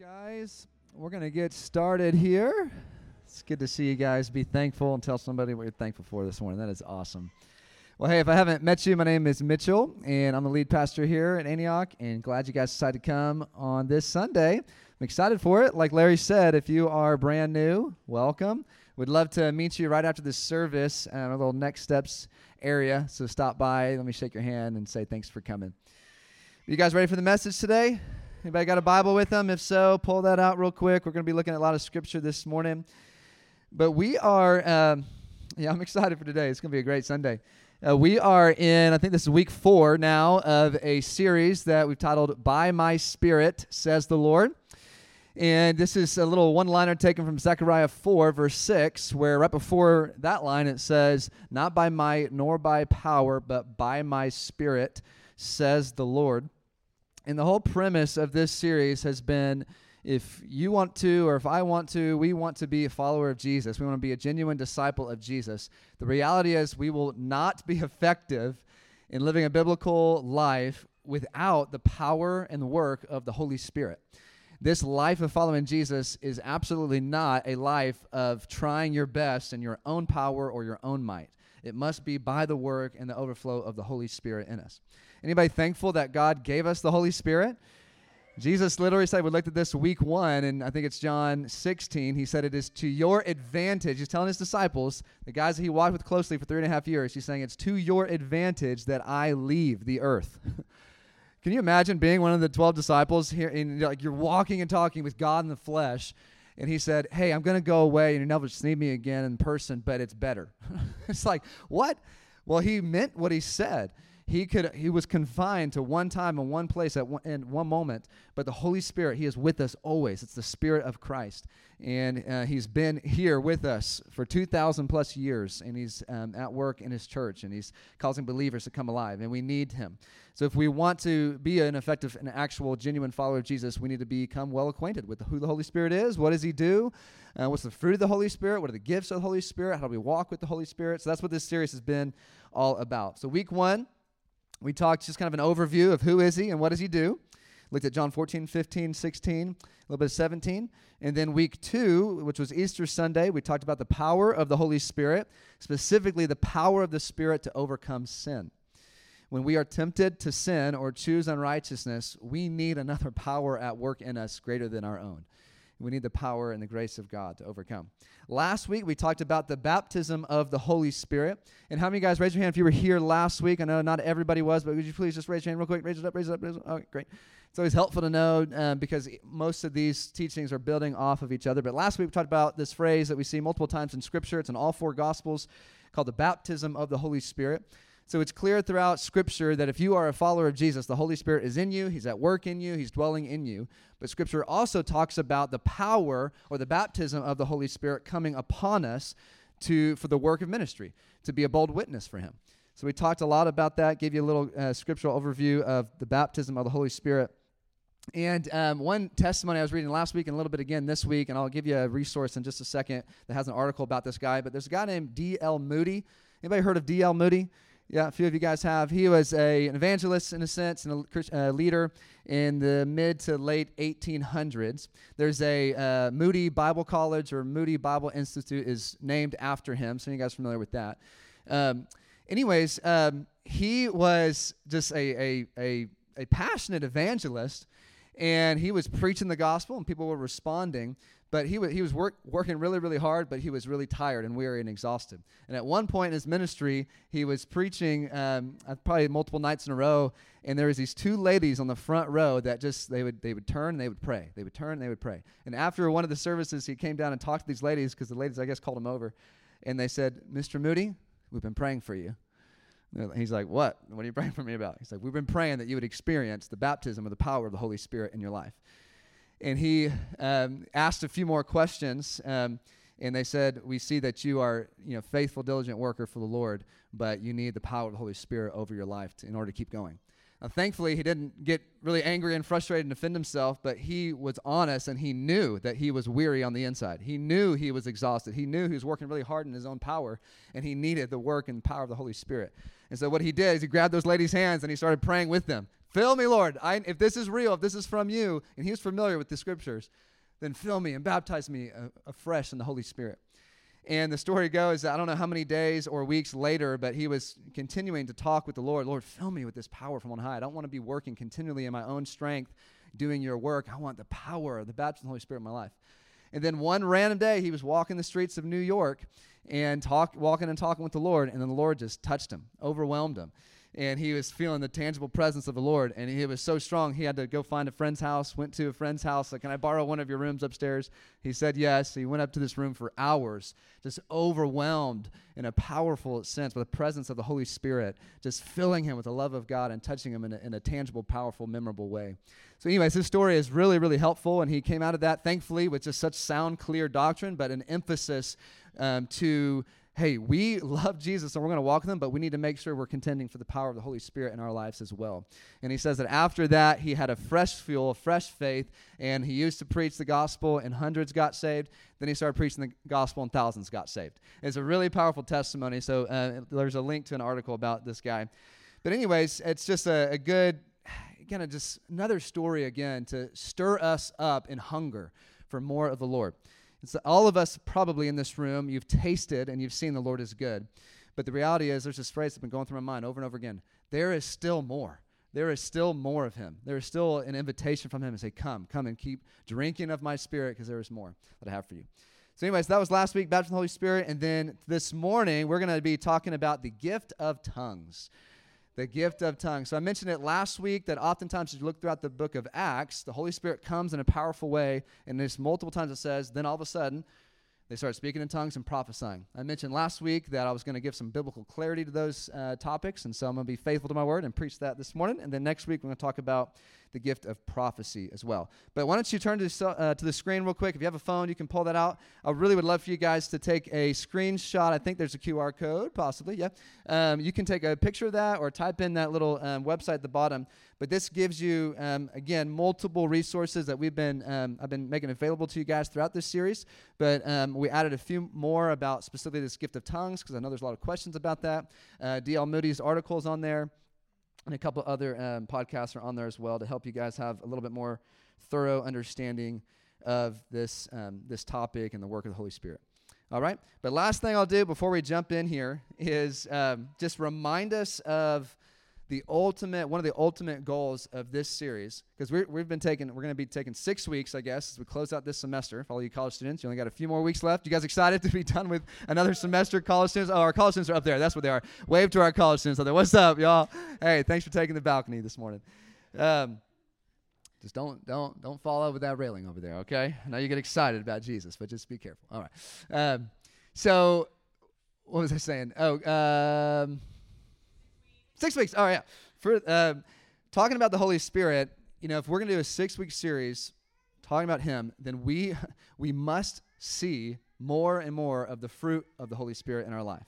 right, guys, we're going to get started here. It's good to see you guys. Be thankful and tell somebody what you're thankful for this morning. That is awesome. Well, hey, if I haven't met you, my name is Mitchell, and I'm the lead pastor here at Antioch, and glad you guys decided to come on this Sunday. I'm excited for it. Like Larry said, if you are brand new, welcome. We'd love to meet you right after this service at our little next steps area. So stop by, let me shake your hand, and say thanks for coming. You guys ready for the message today? Anybody got a Bible with them? If so, pull that out real quick. We're going to be looking at a lot of scripture this morning. But we are, um, yeah, I'm excited for today. It's going to be a great Sunday. Uh, we are in, I think this is week four now of a series that we've titled By My Spirit, Says the Lord. And this is a little one liner taken from Zechariah 4, verse 6, where right before that line it says, Not by might nor by power, but by my spirit, says the Lord. And the whole premise of this series has been if you want to, or if I want to, we want to be a follower of Jesus. We want to be a genuine disciple of Jesus. The reality is, we will not be effective in living a biblical life without the power and work of the Holy Spirit. This life of following Jesus is absolutely not a life of trying your best in your own power or your own might. It must be by the work and the overflow of the Holy Spirit in us. Anybody thankful that God gave us the Holy Spirit? Jesus literally said, we looked at this week one, and I think it's John 16. He said, It is to your advantage. He's telling his disciples, the guys that he walked with closely for three and a half years, he's saying, It's to your advantage that I leave the earth. Can you imagine being one of the 12 disciples here? And like you're walking and talking with God in the flesh, and he said, Hey, I'm going to go away, and you'll never see me again in person, but it's better. it's like, what? Well, he meant what he said he could he was confined to one time and one place at one, in one moment but the holy spirit he is with us always. It's the spirit of christ. And uh, he's been here with us for 2000 plus years and he's um, at work in his church and he's causing believers to come alive and we need him. So if we want to be an effective and actual genuine follower of jesus we need to become well acquainted with who the holy spirit is. What does he do? Uh, what's the fruit of the holy spirit? What are the gifts of the holy spirit? How do we walk with the holy spirit? So that's what this series has been all about. So week one we talked just kind of an overview of who is he and what does he do. Looked at John 14, 15, 16, a little bit of 17. And then week two, which was Easter Sunday, we talked about the power of the Holy Spirit, specifically the power of the Spirit to overcome sin. When we are tempted to sin or choose unrighteousness, we need another power at work in us greater than our own. We need the power and the grace of God to overcome. Last week, we talked about the baptism of the Holy Spirit. And how many guys raise your hand if you were here last week? I know not everybody was, but would you please just raise your hand real quick? Raise it up, raise it up, raise it up. Oh, great. It's always helpful to know um, because most of these teachings are building off of each other. But last week, we talked about this phrase that we see multiple times in Scripture. It's in all four Gospels called the baptism of the Holy Spirit. So it's clear throughout Scripture that if you are a follower of Jesus, the Holy Spirit is in you, He's at work in you, He's dwelling in you. But Scripture also talks about the power or the baptism of the Holy Spirit coming upon us to, for the work of ministry, to be a bold witness for Him. So we talked a lot about that, gave you a little uh, scriptural overview of the baptism of the Holy Spirit. And um, one testimony I was reading last week and a little bit again this week, and I'll give you a resource in just a second that has an article about this guy. But there's a guy named D.L. Moody. Anybody heard of D.L. Moody? Yeah, a few of you guys have. He was a, an evangelist in a sense and a uh, leader in the mid to late 1800s. There's a uh, Moody Bible College or Moody Bible Institute is named after him. Of you guys familiar with that. Um, anyways, um, he was just a, a, a, a passionate evangelist and he was preaching the gospel and people were responding but he, w- he was work, working really, really hard, but he was really tired and weary and exhausted. And at one point in his ministry, he was preaching um, uh, probably multiple nights in a row, and there was these two ladies on the front row that just they would they would turn and they would pray. They would turn and they would pray. And after one of the services, he came down and talked to these ladies because the ladies I guess called him over, and they said, "Mr. Moody, we've been praying for you." He's like, What? What are you praying for me about? He's like, We've been praying that you would experience the baptism of the power of the Holy Spirit in your life and he um, asked a few more questions. Um, and they said, "We see that you are, you know, faithful, diligent worker for the Lord, but you need the power of the Holy Spirit over your life to, in order to keep going." Now, thankfully, he didn't get really angry and frustrated and defend himself, but he was honest and he knew that he was weary on the inside. He knew he was exhausted. He knew he was working really hard in his own power, and he needed the work and power of the Holy Spirit. And so, what he did is he grabbed those ladies' hands and he started praying with them Fill me, Lord. I, if this is real, if this is from you, and he was familiar with the scriptures, then fill me and baptize me uh, afresh in the Holy Spirit. And the story goes, I don't know how many days or weeks later, but he was continuing to talk with the Lord. Lord, fill me with this power from on high. I don't want to be working continually in my own strength, doing your work. I want the power, the baptism of the Holy Spirit in my life. And then one random day, he was walking the streets of New York and talk, walking and talking with the Lord, and then the Lord just touched him, overwhelmed him and he was feeling the tangible presence of the Lord. And he was so strong, he had to go find a friend's house, went to a friend's house, like, Can I borrow one of your rooms upstairs? He said yes. He went up to this room for hours, just overwhelmed in a powerful sense with the presence of the Holy Spirit, just filling him with the love of God and touching him in a, in a tangible, powerful, memorable way. So, anyways, his story is really, really helpful. And he came out of that, thankfully, with just such sound, clear doctrine, but an emphasis um, to hey, we love Jesus and we're going to walk with him, but we need to make sure we're contending for the power of the Holy Spirit in our lives as well. And he says that after that, he had a fresh fuel, a fresh faith, and he used to preach the gospel, and hundreds got saved. Then he started preaching the gospel, and thousands got saved. It's a really powerful testimony. So uh, there's a link to an article about this guy. But, anyways, it's just a, a good, kind of just another story again to stir us up in hunger for more of the Lord. It's all of us probably in this room, you've tasted and you've seen the Lord is good. But the reality is, there's this phrase that's been going through my mind over and over again there is still more. There is still more of Him. There is still an invitation from Him to say, Come, come and keep drinking of my Spirit because there is more that I have for you. So, anyways, that was last week, baptism of the Holy Spirit. And then this morning, we're going to be talking about the gift of tongues the gift of tongues. So I mentioned it last week that oftentimes as you look throughout the book of Acts, the Holy Spirit comes in a powerful way, and there's multiple times it says, then all of a sudden, they start speaking in tongues and prophesying. I mentioned last week that I was going to give some biblical clarity to those uh, topics, and so I'm going to be faithful to my word and preach that this morning. And then next week, we're going to talk about the gift of prophecy as well. But why don't you turn to, uh, to the screen real quick? If you have a phone, you can pull that out. I really would love for you guys to take a screenshot. I think there's a QR code, possibly, yeah. Um, you can take a picture of that or type in that little um, website at the bottom. But this gives you, um, again, multiple resources that we've been, um, I've been making available to you guys throughout this series. But um, we added a few more about specifically this gift of tongues because I know there's a lot of questions about that. Uh, D.L. Moody's articles on there and a couple other um, podcasts are on there as well to help you guys have a little bit more thorough understanding of this um, this topic and the work of the Holy Spirit. All right, but last thing I'll do before we jump in here is um, just remind us of the ultimate one of the ultimate goals of this series because we've been taking we're going to be taking six weeks i guess as we close out this semester for all you college students. You only got a few more weeks left. You guys excited to be done with another semester college students? Oh our college students are up there. That's what they are. Wave to our college students out there. What's up y'all? Hey thanks for taking the balcony this morning. Um, just don't don't don't fall over that railing over there okay? I know you get excited about jesus but just be careful. All right. Um, so what was i saying? Oh um, Six weeks. All right. For uh, talking about the Holy Spirit, you know, if we're going to do a six week series talking about Him, then we we must see more and more of the fruit of the Holy Spirit in our life.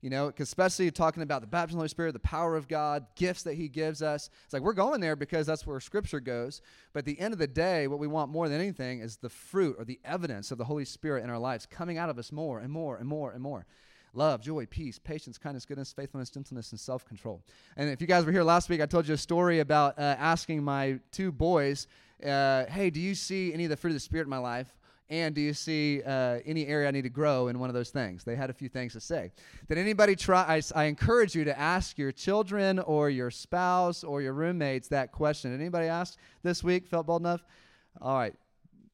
You know, especially talking about the baptism of the Holy Spirit, the power of God, gifts that He gives us. It's like we're going there because that's where Scripture goes. But at the end of the day, what we want more than anything is the fruit or the evidence of the Holy Spirit in our lives coming out of us more and more and more and more love, joy, peace, patience, kindness, goodness, faithfulness, gentleness, and self control. And if you guys were here last week, I told you a story about uh, asking my two boys, uh, hey, do you see any of the fruit of the Spirit in my life? And do you see uh, any area I need to grow in one of those things? They had a few things to say. Did anybody try? I, I encourage you to ask your children or your spouse or your roommates that question. Did anybody ask this week? Felt bold enough? All right.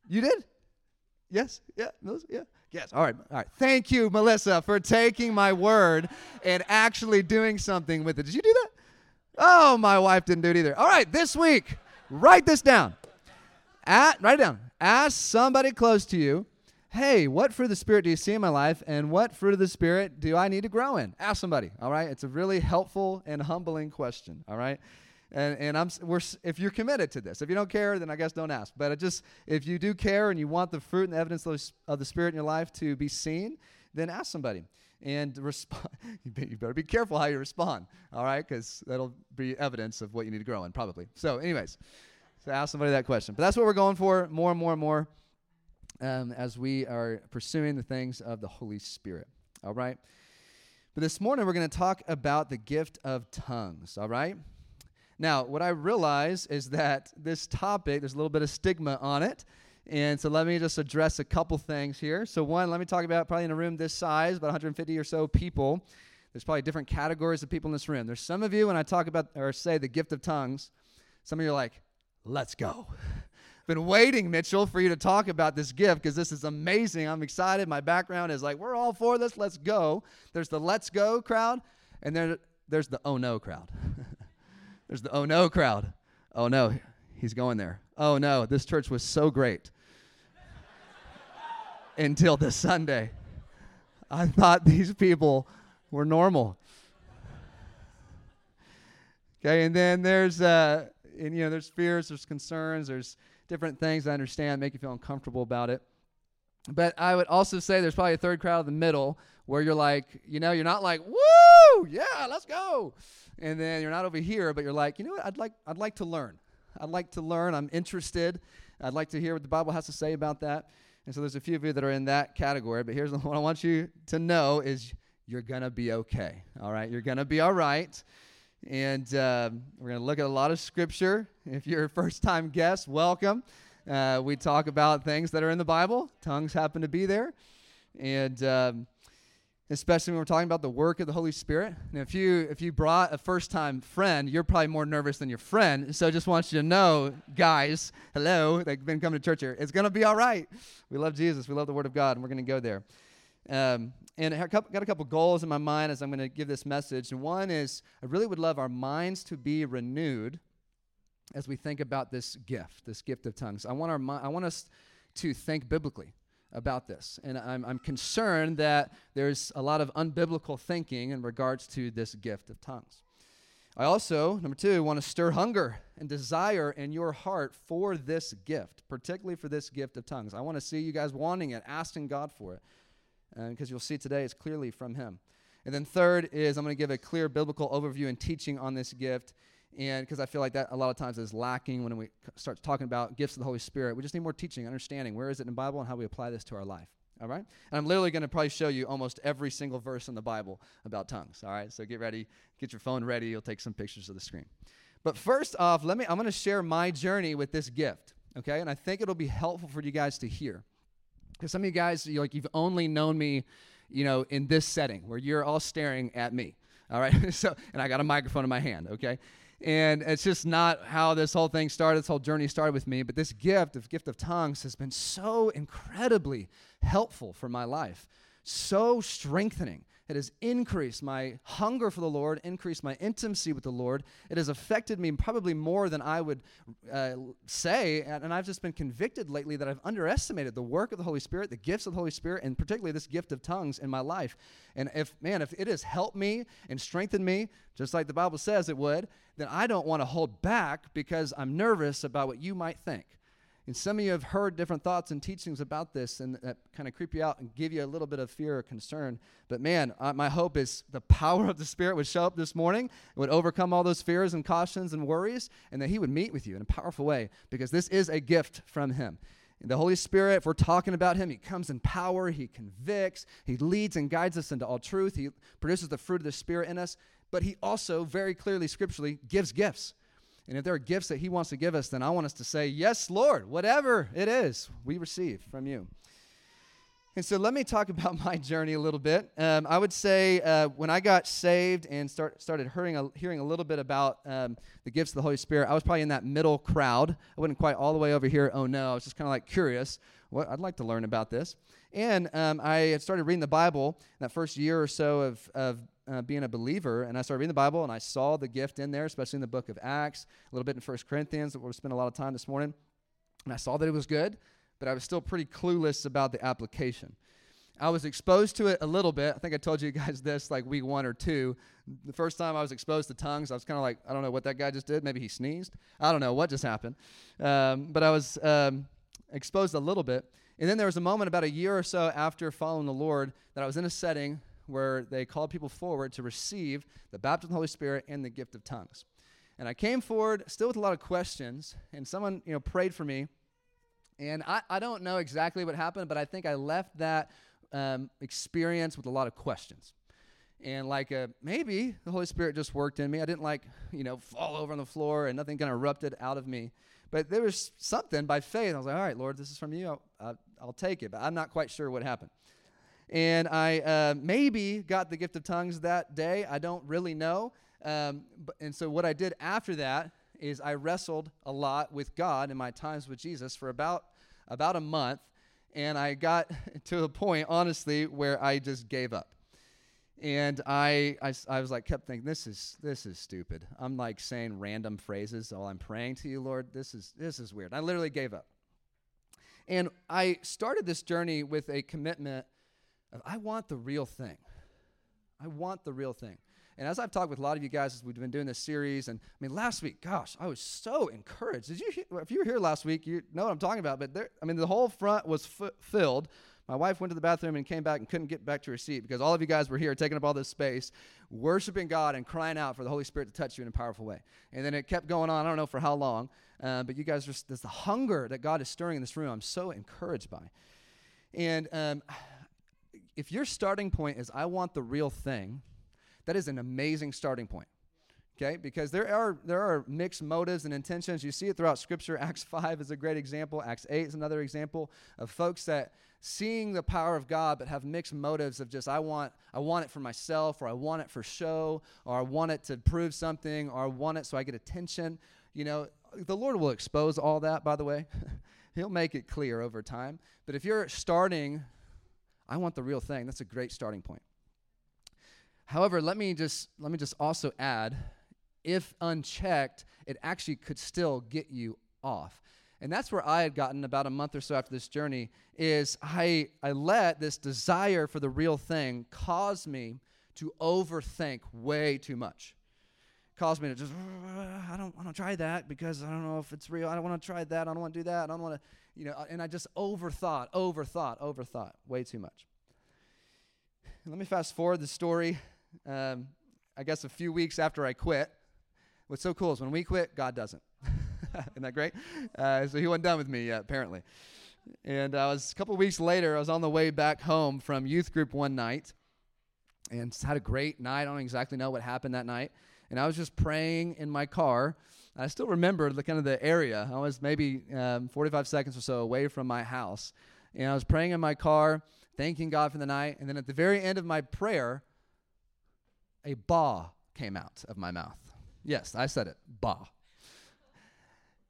You did? Yes? Yeah? Yeah? Yes. All right. All right. Thank you, Melissa, for taking my word and actually doing something with it. Did you do that? Oh, my wife didn't do it either. All right. This week, write this down. At, write it down. Ask somebody close to you, hey, what fruit of the Spirit do you see in my life? And what fruit of the Spirit do I need to grow in? Ask somebody. All right. It's a really helpful and humbling question. All right. And, and I'm, we're, if you're committed to this, if you don't care, then I guess don't ask. But just if you do care and you want the fruit and the evidence of, the Spirit in your life to be seen, then ask somebody and respond. you better be careful how you respond, all right? Because that'll be evidence of what you need to grow in, probably. So, anyways, so ask somebody that question. But that's what we're going for more and more and more um, as we are pursuing the things of the Holy Spirit, all right? But this morning we're going to talk about the gift of tongues, all right? Now, what I realize is that this topic, there's a little bit of stigma on it. And so let me just address a couple things here. So, one, let me talk about probably in a room this size, about 150 or so people. There's probably different categories of people in this room. There's some of you, when I talk about or say the gift of tongues, some of you are like, let's go. I've been waiting, Mitchell, for you to talk about this gift because this is amazing. I'm excited. My background is like, we're all for this. Let's go. There's the let's go crowd, and then there's the oh no crowd. there's the oh no crowd. Oh no, he's going there. Oh no, this church was so great until this Sunday. I thought these people were normal. Okay, and then there's uh, and you know there's fears, there's concerns, there's different things I understand make you feel uncomfortable about it. But I would also say there's probably a third crowd in the middle where you're like, you know, you're not like, woo, yeah, let's go. And then you're not over here, but you're like, you know what, I'd like I'd like to learn. I'd like to learn. I'm interested. I'd like to hear what the Bible has to say about that. And so there's a few of you that are in that category. But here's what I want you to know is you're to be okay. All right? You're to be all right. And uh, we're to look at a lot of scripture. If you're a first time guest, welcome. Uh, we talk about things that are in the Bible. Tongues happen to be there. And um, especially when we're talking about the work of the Holy Spirit. And if you if you brought a first time friend, you're probably more nervous than your friend. So I just want you to know, guys, hello, they've been coming to church here. It's gonna be all right. We love Jesus. We love the Word of God, and we're gonna go there. Um, and I got a couple goals in my mind as I'm going to give this message. And one is I really would love our minds to be renewed as we think about this gift, this gift of tongues. I want our I want us to think biblically about this. And I'm, I'm concerned that there's a lot of unbiblical thinking in regards to this gift of tongues. I also, number two, want to stir hunger and desire in your heart for this gift, particularly for this gift of tongues. I want to see you guys wanting it, asking God for it, because uh, you'll see today it's clearly from Him. And then third is I'm going to give a clear biblical overview and teaching on this gift and because I feel like that a lot of times is lacking when we start talking about gifts of the Holy Spirit. We just need more teaching, understanding where is it in the Bible and how we apply this to our life. All right? And I'm literally going to probably show you almost every single verse in the Bible about tongues. All right? So get ready, get your phone ready. You'll take some pictures of the screen. But first off, let me I'm going to share my journey with this gift. Okay? And I think it'll be helpful for you guys to hear. Because some of you guys, you're like you've only known me, you know, in this setting where you're all staring at me. All right? so and I got a microphone in my hand, okay? And it's just not how this whole thing started, this whole journey started with me. But this gift, the gift of tongues, has been so incredibly helpful for my life, so strengthening. It has increased my hunger for the Lord, increased my intimacy with the Lord. It has affected me probably more than I would uh, say. And I've just been convicted lately that I've underestimated the work of the Holy Spirit, the gifts of the Holy Spirit, and particularly this gift of tongues in my life. And if, man, if it has helped me and strengthened me, just like the Bible says it would, then I don't want to hold back because I'm nervous about what you might think. And some of you have heard different thoughts and teachings about this, and that kind of creep you out and give you a little bit of fear or concern. But man, uh, my hope is the power of the Spirit would show up this morning, would overcome all those fears and cautions and worries, and that He would meet with you in a powerful way, because this is a gift from Him. And the Holy Spirit, if we're talking about Him, He comes in power, He convicts, He leads and guides us into all truth, He produces the fruit of the Spirit in us, but He also, very clearly, scripturally, gives gifts. And if there are gifts that He wants to give us, then I want us to say, Yes, Lord, whatever it is we receive from you. And so let me talk about my journey a little bit. Um, I would say uh, when I got saved and start, started hearing a, hearing a little bit about um, the gifts of the Holy Spirit, I was probably in that middle crowd. I wasn't quite all the way over here. Oh no, I was just kind of like curious. What I'd like to learn about this. And um, I started reading the Bible that first year or so of, of uh, being a believer, and I started reading the Bible, and I saw the gift in there, especially in the book of Acts, a little bit in First Corinthians, that we'll spend a lot of time this morning. And I saw that it was good, but I was still pretty clueless about the application. I was exposed to it a little bit. I think I told you guys this like week one or two. The first time I was exposed to tongues, I was kind of like, I don't know what that guy just did. Maybe he sneezed. I don't know what just happened. Um, but I was um, exposed a little bit. And then there was a moment about a year or so after following the Lord that I was in a setting where they called people forward to receive the baptism of the Holy Spirit and the gift of tongues. And I came forward still with a lot of questions, and someone you know prayed for me. And I, I don't know exactly what happened, but I think I left that um, experience with a lot of questions. and like uh, maybe the Holy Spirit just worked in me. I didn't like you know fall over on the floor and nothing kind of erupted out of me, but there was something by faith. I was like, all right, Lord, this is from you. I'll, I'll, I'll take it, but I'm not quite sure what happened. And I uh, maybe got the gift of tongues that day. I don't really know. Um, but, and so what I did after that is I wrestled a lot with God in my times with Jesus for about about a month, and I got to a point, honestly, where I just gave up and I, I, I was like kept thinking this is this is stupid i'm like saying random phrases while i'm praying to you lord this is this is weird i literally gave up and i started this journey with a commitment i want the real thing i want the real thing and as i've talked with a lot of you guys as we've been doing this series and i mean last week gosh i was so encouraged did you if you were here last week you know what i'm talking about but there i mean the whole front was f- filled my wife went to the bathroom and came back and couldn't get back to her seat because all of you guys were here taking up all this space, worshiping God and crying out for the Holy Spirit to touch you in a powerful way. And then it kept going on. I don't know for how long, uh, but you guys just, there's the hunger that God is stirring in this room. I'm so encouraged by. And um, if your starting point is, I want the real thing, that is an amazing starting point okay because there are there are mixed motives and intentions you see it throughout scripture acts 5 is a great example acts 8 is another example of folks that seeing the power of God but have mixed motives of just I want I want it for myself or I want it for show or I want it to prove something or I want it so I get attention. You know, the Lord will expose all that by the way. He'll make it clear over time. But if you're starting I want the real thing, that's a great starting point. However, let me just let me just also add if unchecked, it actually could still get you off. And that's where I had gotten about a month or so after this journey is I I let this desire for the real thing cause me to overthink way too much. Caused me to just I don't want to try that because I don't know if it's real. I don't want to try that. I don't want to do that. I don't want to, you know, and I just overthought, overthought, overthought way too much. Let me fast forward the story. Um, I guess a few weeks after I quit. What's so cool is when we quit, God doesn't. Isn't that great? Uh, so he wasn't done with me yet, apparently. And I was a couple weeks later, I was on the way back home from youth group one night and had a great night. I don't exactly know what happened that night. And I was just praying in my car. I still remember the kind of the area. I was maybe um, 45 seconds or so away from my house. And I was praying in my car, thanking God for the night. And then at the very end of my prayer, a ba came out of my mouth. Yes, I said it. Ba.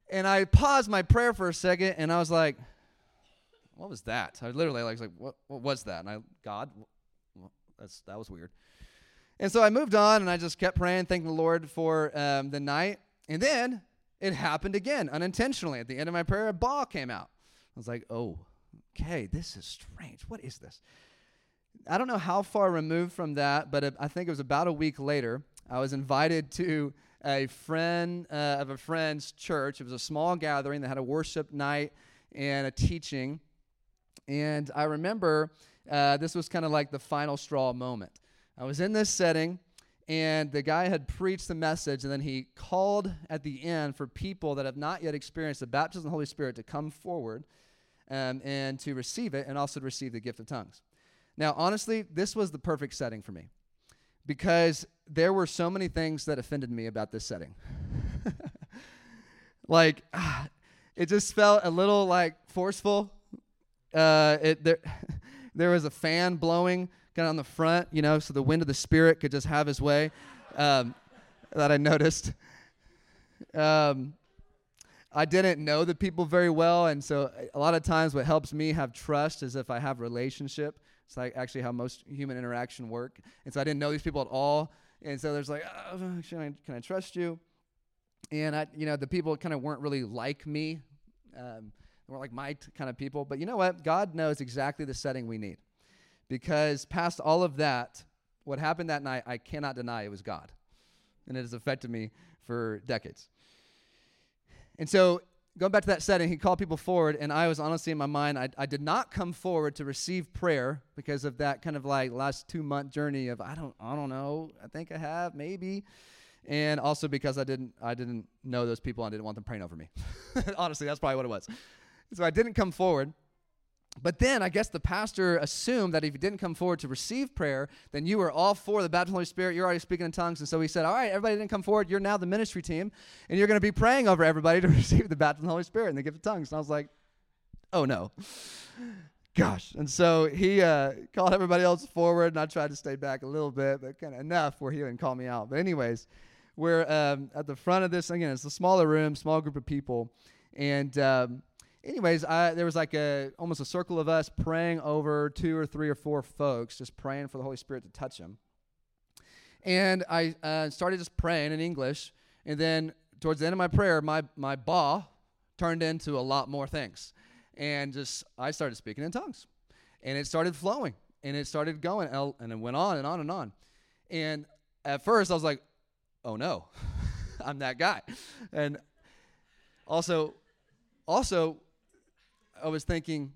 And I paused my prayer for a second and I was like, what was that? I literally like, was like what, what was that? And I, God, that's, that was weird. And so I moved on and I just kept praying, thanking the Lord for um, the night. And then it happened again unintentionally. At the end of my prayer, a ball came out. I was like, oh, okay, this is strange. What is this? I don't know how far removed from that, but I think it was about a week later. I was invited to a friend uh, of a friend's church. It was a small gathering that had a worship night and a teaching. And I remember uh, this was kind of like the final straw moment. I was in this setting, and the guy had preached the message, and then he called at the end for people that have not yet experienced the baptism of the Holy Spirit to come forward um, and to receive it, and also to receive the gift of tongues. Now, honestly, this was the perfect setting for me because there were so many things that offended me about this setting. like, ah, it just felt a little like forceful. Uh, it there, there was a fan blowing kind of on the front, you know, so the wind of the spirit could just have his way. Um, that I noticed. Um, I didn't know the people very well, and so a lot of times what helps me have trust is if I have relationship. It's like actually how most human interaction work. And so I didn't know these people at all. And so there's like, oh, I, can I trust you? And I, you know, the people kind of weren't really like me. Um, they weren't like my t- kind of people. But you know what? God knows exactly the setting we need. Because past all of that, what happened that night, I cannot deny it was God. And it has affected me for decades. And so going back to that setting, he called people forward, and I was honestly in my mind, I, I did not come forward to receive prayer because of that kind of like last two month journey of I don't I don't know, I think I have maybe, and also because I didn't I didn't know those people and I didn't want them praying over me. honestly, that's probably what it was. So I didn't come forward, but then I guess the pastor assumed that if you didn't come forward to receive prayer, then you were all for the baptism of the Holy Spirit. You're already speaking in tongues. And so he said, All right, everybody didn't come forward. You're now the ministry team, and you're going to be praying over everybody to receive the baptism of the Holy Spirit and the gift of tongues. And I was like, Oh no. Gosh. And so he uh, called everybody else forward, and I tried to stay back a little bit, but kind of enough where he didn't call me out. But, anyways, we're um, at the front of this. Again, it's a smaller room, small group of people. And. Um, anyways, I, there was like a almost a circle of us praying over two or three or four folks, just praying for the Holy Spirit to touch them. And I uh, started just praying in English, and then towards the end of my prayer, my my ba turned into a lot more things, and just I started speaking in tongues, and it started flowing, and it started going, and it went on and on and on, and at first I was like, oh no, I'm that guy, and also also I was thinking,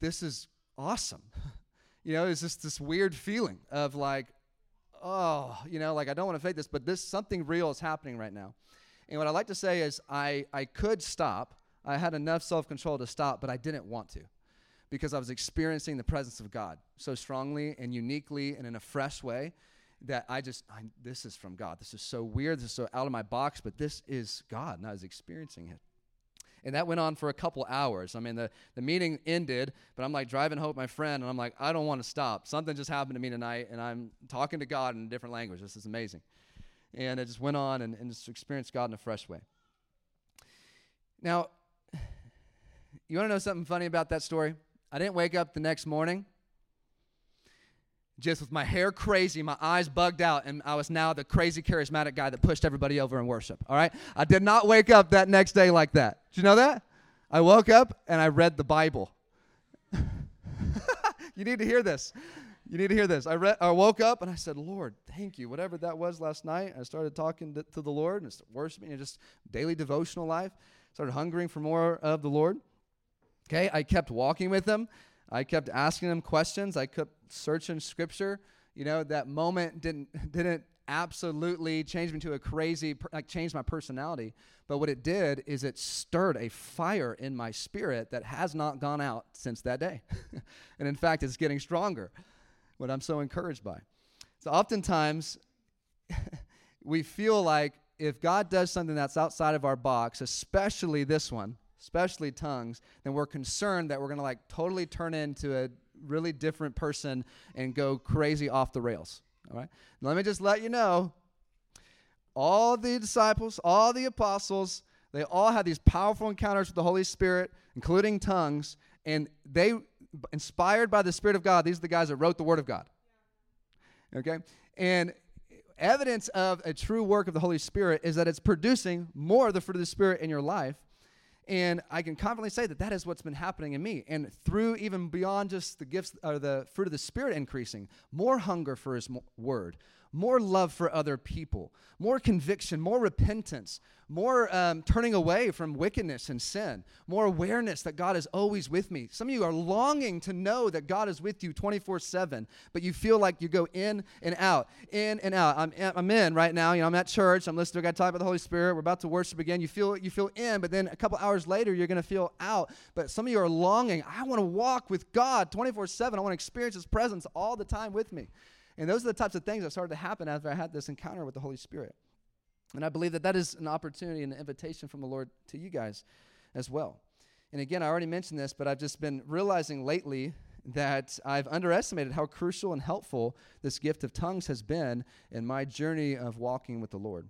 this is awesome. you know, it's just this weird feeling of like, oh, you know, like I don't want to fake this, but this something real is happening right now. And what I like to say is I, I could stop. I had enough self control to stop, but I didn't want to because I was experiencing the presence of God so strongly and uniquely and in a fresh way that I just, I, this is from God. This is so weird. This is so out of my box, but this is God, and I was experiencing it. And that went on for a couple hours. I mean, the, the meeting ended, but I'm like driving home with my friend, and I'm like, I don't want to stop. Something just happened to me tonight, and I'm talking to God in a different language. This is amazing. And it just went on and, and just experienced God in a fresh way. Now, you want to know something funny about that story? I didn't wake up the next morning just with my hair crazy, my eyes bugged out, and I was now the crazy charismatic guy that pushed everybody over in worship. All right? I did not wake up that next day like that. Did you know that? I woke up and I read the Bible. you need to hear this. You need to hear this. I, read, I woke up and I said, Lord, thank you. Whatever that was last night, I started talking to, to the Lord and worshiping and just daily devotional life. Started hungering for more of the Lord. Okay, I kept walking with him. I kept asking him questions. I kept searching scripture. You know, that moment didn't didn't absolutely change me to a crazy like change my personality, but what it did is it stirred a fire in my spirit that has not gone out since that day. and in fact, it's getting stronger. What I'm so encouraged by. So oftentimes we feel like if God does something that's outside of our box, especially this one, especially tongues, then we're concerned that we're going to like totally turn into a really different person and go crazy off the rails. All right? Let me just let you know all the disciples, all the apostles, they all had these powerful encounters with the Holy Spirit, including tongues, and they, inspired by the Spirit of God, these are the guys that wrote the Word of God. Okay? And evidence of a true work of the Holy Spirit is that it's producing more of the fruit of the Spirit in your life and I can confidently say that that is what's been happening in me. And through even beyond just the gifts or the fruit of the Spirit increasing, more hunger for His word, more love for other people, more conviction, more repentance, more um, turning away from wickedness and sin, more awareness that God is always with me. Some of you are longing to know that God is with you 24 7, but you feel like you go in and out, in and out. I'm, I'm in right now. You know, I'm at church. I'm listening to guy talk about the Holy Spirit. We're about to worship again. You feel, you feel in, but then a couple hours later, you're going to feel out. But some of you are longing. I want to walk with God 24 7. I want to experience His presence all the time with me. And those are the types of things that started to happen after I had this encounter with the Holy Spirit. And I believe that that is an opportunity and an invitation from the Lord to you guys as well. And again, I already mentioned this, but I've just been realizing lately that I've underestimated how crucial and helpful this gift of tongues has been in my journey of walking with the Lord.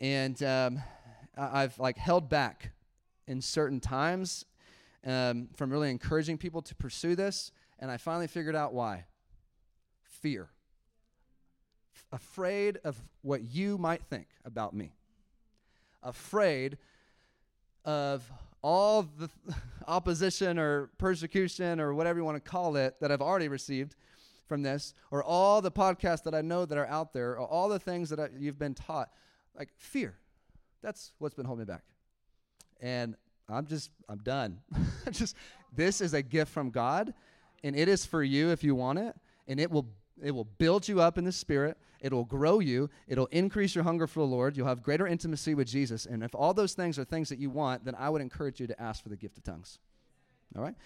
And um, I've like held back in certain times um, from really encouraging people to pursue this, and I finally figured out why. Fear afraid of what you might think about me, afraid of all the opposition or persecution or whatever you want to call it that I've already received from this, or all the podcasts that I know that are out there, or all the things that I, you've been taught. Like fear. That's what's been holding me back. And I'm just, I'm done. just, this is a gift from God, and it is for you if you want it, and it will it will build you up in the spirit. It'll grow you. It'll increase your hunger for the Lord. You'll have greater intimacy with Jesus. And if all those things are things that you want, then I would encourage you to ask for the gift of tongues. All right?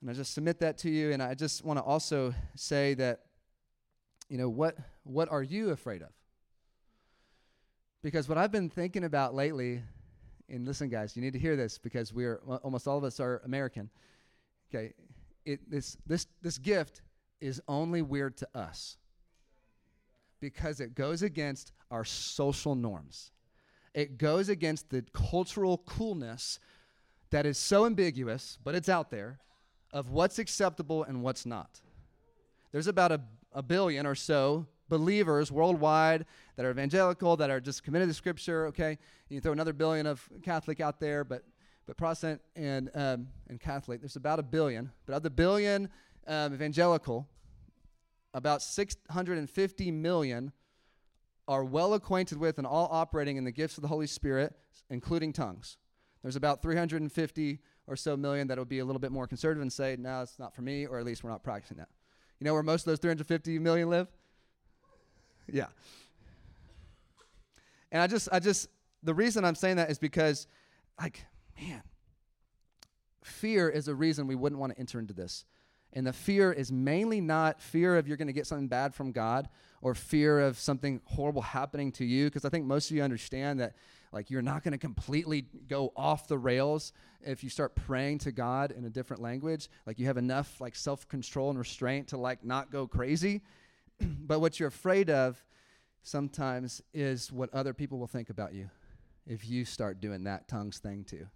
And I just submit that to you. And I just want to also say that, you know, what, what are you afraid of? Because what I've been thinking about lately, and listen, guys, you need to hear this because we're almost all of us are American. Okay, it, this, this, this gift is only weird to us because it goes against our social norms. It goes against the cultural coolness that is so ambiguous, but it's out there, of what's acceptable and what's not. There's about a, a billion or so believers worldwide that are evangelical, that are just committed to Scripture, okay? You throw another billion of Catholic out there, but but Protestant and, um, and Catholic, there's about a billion. But of the billion um, evangelical, about 650 million are well acquainted with and all operating in the gifts of the Holy Spirit, including tongues. There's about 350 or so million that will be a little bit more conservative and say, no, it's not for me, or at least we're not practicing that. You know where most of those 350 million live? Yeah. And I just, I just, the reason I'm saying that is because, like, man, fear is a reason we wouldn't want to enter into this. And the fear is mainly not fear of you're going to get something bad from God or fear of something horrible happening to you, because I think most of you understand that like you're not going to completely go off the rails if you start praying to God in a different language. Like you have enough like self-control and restraint to like not go crazy. but what you're afraid of sometimes is what other people will think about you if you start doing that tongues thing too.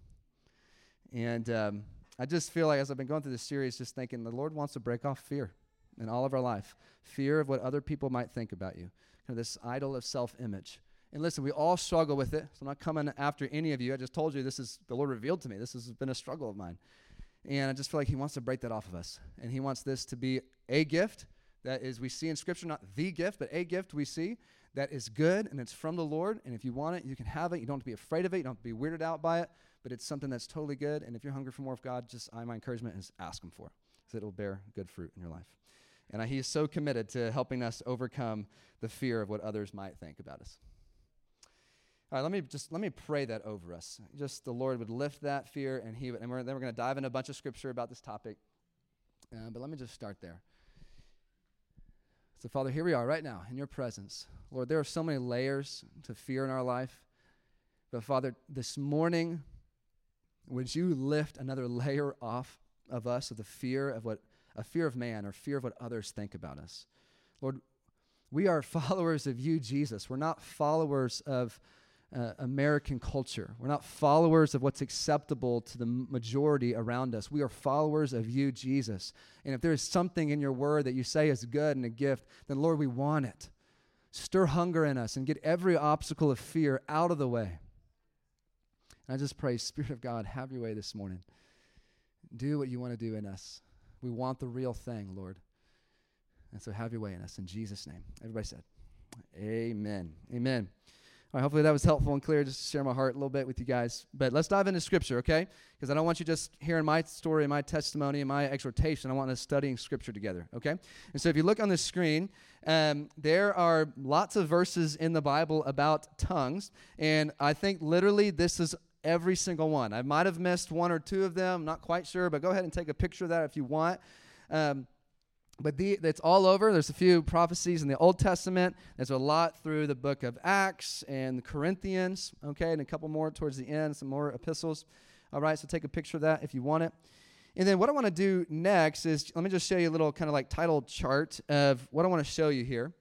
And um, I just feel like as I've been going through this series, just thinking the Lord wants to break off fear in all of our life fear of what other people might think about you, kind of this idol of self image. And listen, we all struggle with it. So I'm not coming after any of you. I just told you this is the Lord revealed to me. This has been a struggle of mine. And I just feel like He wants to break that off of us. And He wants this to be a gift that is, we see in Scripture, not the gift, but a gift we see that is good and it's from the Lord. And if you want it, you can have it. You don't have to be afraid of it. You don't have to be weirded out by it but it's something that's totally good. And if you're hungry for more of God, just I, my encouragement is ask Him for it, because it'll bear good fruit in your life. And He is so committed to helping us overcome the fear of what others might think about us. All right, let me just let me pray that over us. Just the Lord would lift that fear, and He would, and we're, then we're going to dive into a bunch of scripture about this topic. Uh, but let me just start there. So, Father, here we are right now in your presence. Lord, there are so many layers to fear in our life. But, Father, this morning, would you lift another layer off of us of the fear of what a fear of man or fear of what others think about us? Lord, we are followers of you, Jesus. We're not followers of uh, American culture. We're not followers of what's acceptable to the majority around us. We are followers of you, Jesus. And if there is something in your word that you say is good and a gift, then Lord, we want it. Stir hunger in us and get every obstacle of fear out of the way. And I just pray, Spirit of God, have your way this morning. Do what you want to do in us. We want the real thing, Lord. And so have your way in us. In Jesus' name. Everybody said, Amen. Amen. All right, hopefully that was helpful and clear just to share my heart a little bit with you guys. But let's dive into Scripture, okay? Because I don't want you just hearing my story, and my testimony, and my exhortation. I want us studying Scripture together, okay? And so if you look on the screen, um, there are lots of verses in the Bible about tongues. And I think literally this is every single one. I might have missed one or two of them, not quite sure, but go ahead and take a picture of that if you want. Um, but the, it's all over. There's a few prophecies in the Old Testament. There's a lot through the book of Acts and the Corinthians, okay, and a couple more towards the end, some more epistles. All right, so take a picture of that if you want it. And then what I want to do next is let me just show you a little kind of like title chart of what I want to show you here.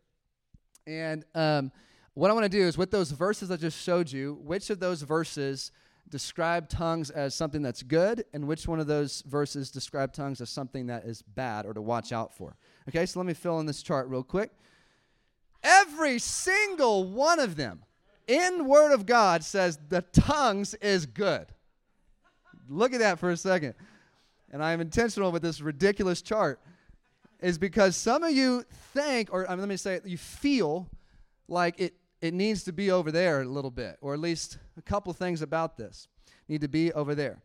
And um, what I want to do is with those verses I just showed you, which of those verses describe tongues as something that's good, and which one of those verses describe tongues as something that is bad or to watch out for. Okay, so let me fill in this chart real quick. Every single one of them in Word of God says the tongues is good. Look at that for a second. And I am intentional with this ridiculous chart, is because some of you think, or I mean, let me say, it, you feel like it it needs to be over there a little bit, or at least a couple things about this need to be over there.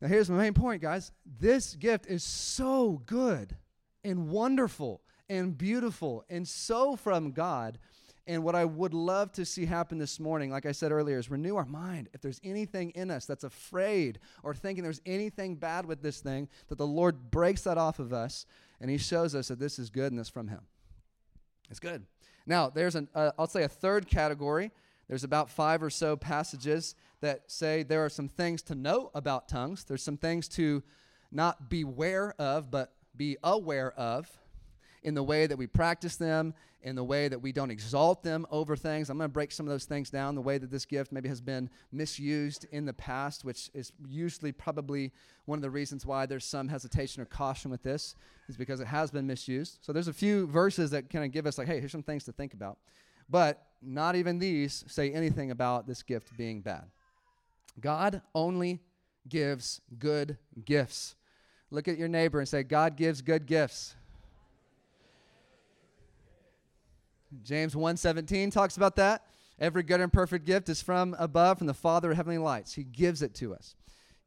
Now, here's my main point, guys. This gift is so good and wonderful and beautiful and so from God. And what I would love to see happen this morning, like I said earlier, is renew our mind. If there's anything in us that's afraid or thinking there's anything bad with this thing, that the Lord breaks that off of us and He shows us that this is good and it's from Him. It's good. Now, there's an, uh, I'll say a third category. There's about five or so passages that say there are some things to know about tongues. There's some things to not beware of, but be aware of in the way that we practice them, in the way that we don't exalt them over things. I'm going to break some of those things down, the way that this gift maybe has been misused in the past, which is usually probably one of the reasons why there's some hesitation or caution with this, is because it has been misused. So there's a few verses that kind of give us, like, hey, here's some things to think about. But not even these say anything about this gift being bad. God only gives good gifts. Look at your neighbor and say, God gives good gifts. James 1:17 talks about that. Every good and perfect gift is from above, from the Father of heavenly lights. He gives it to us.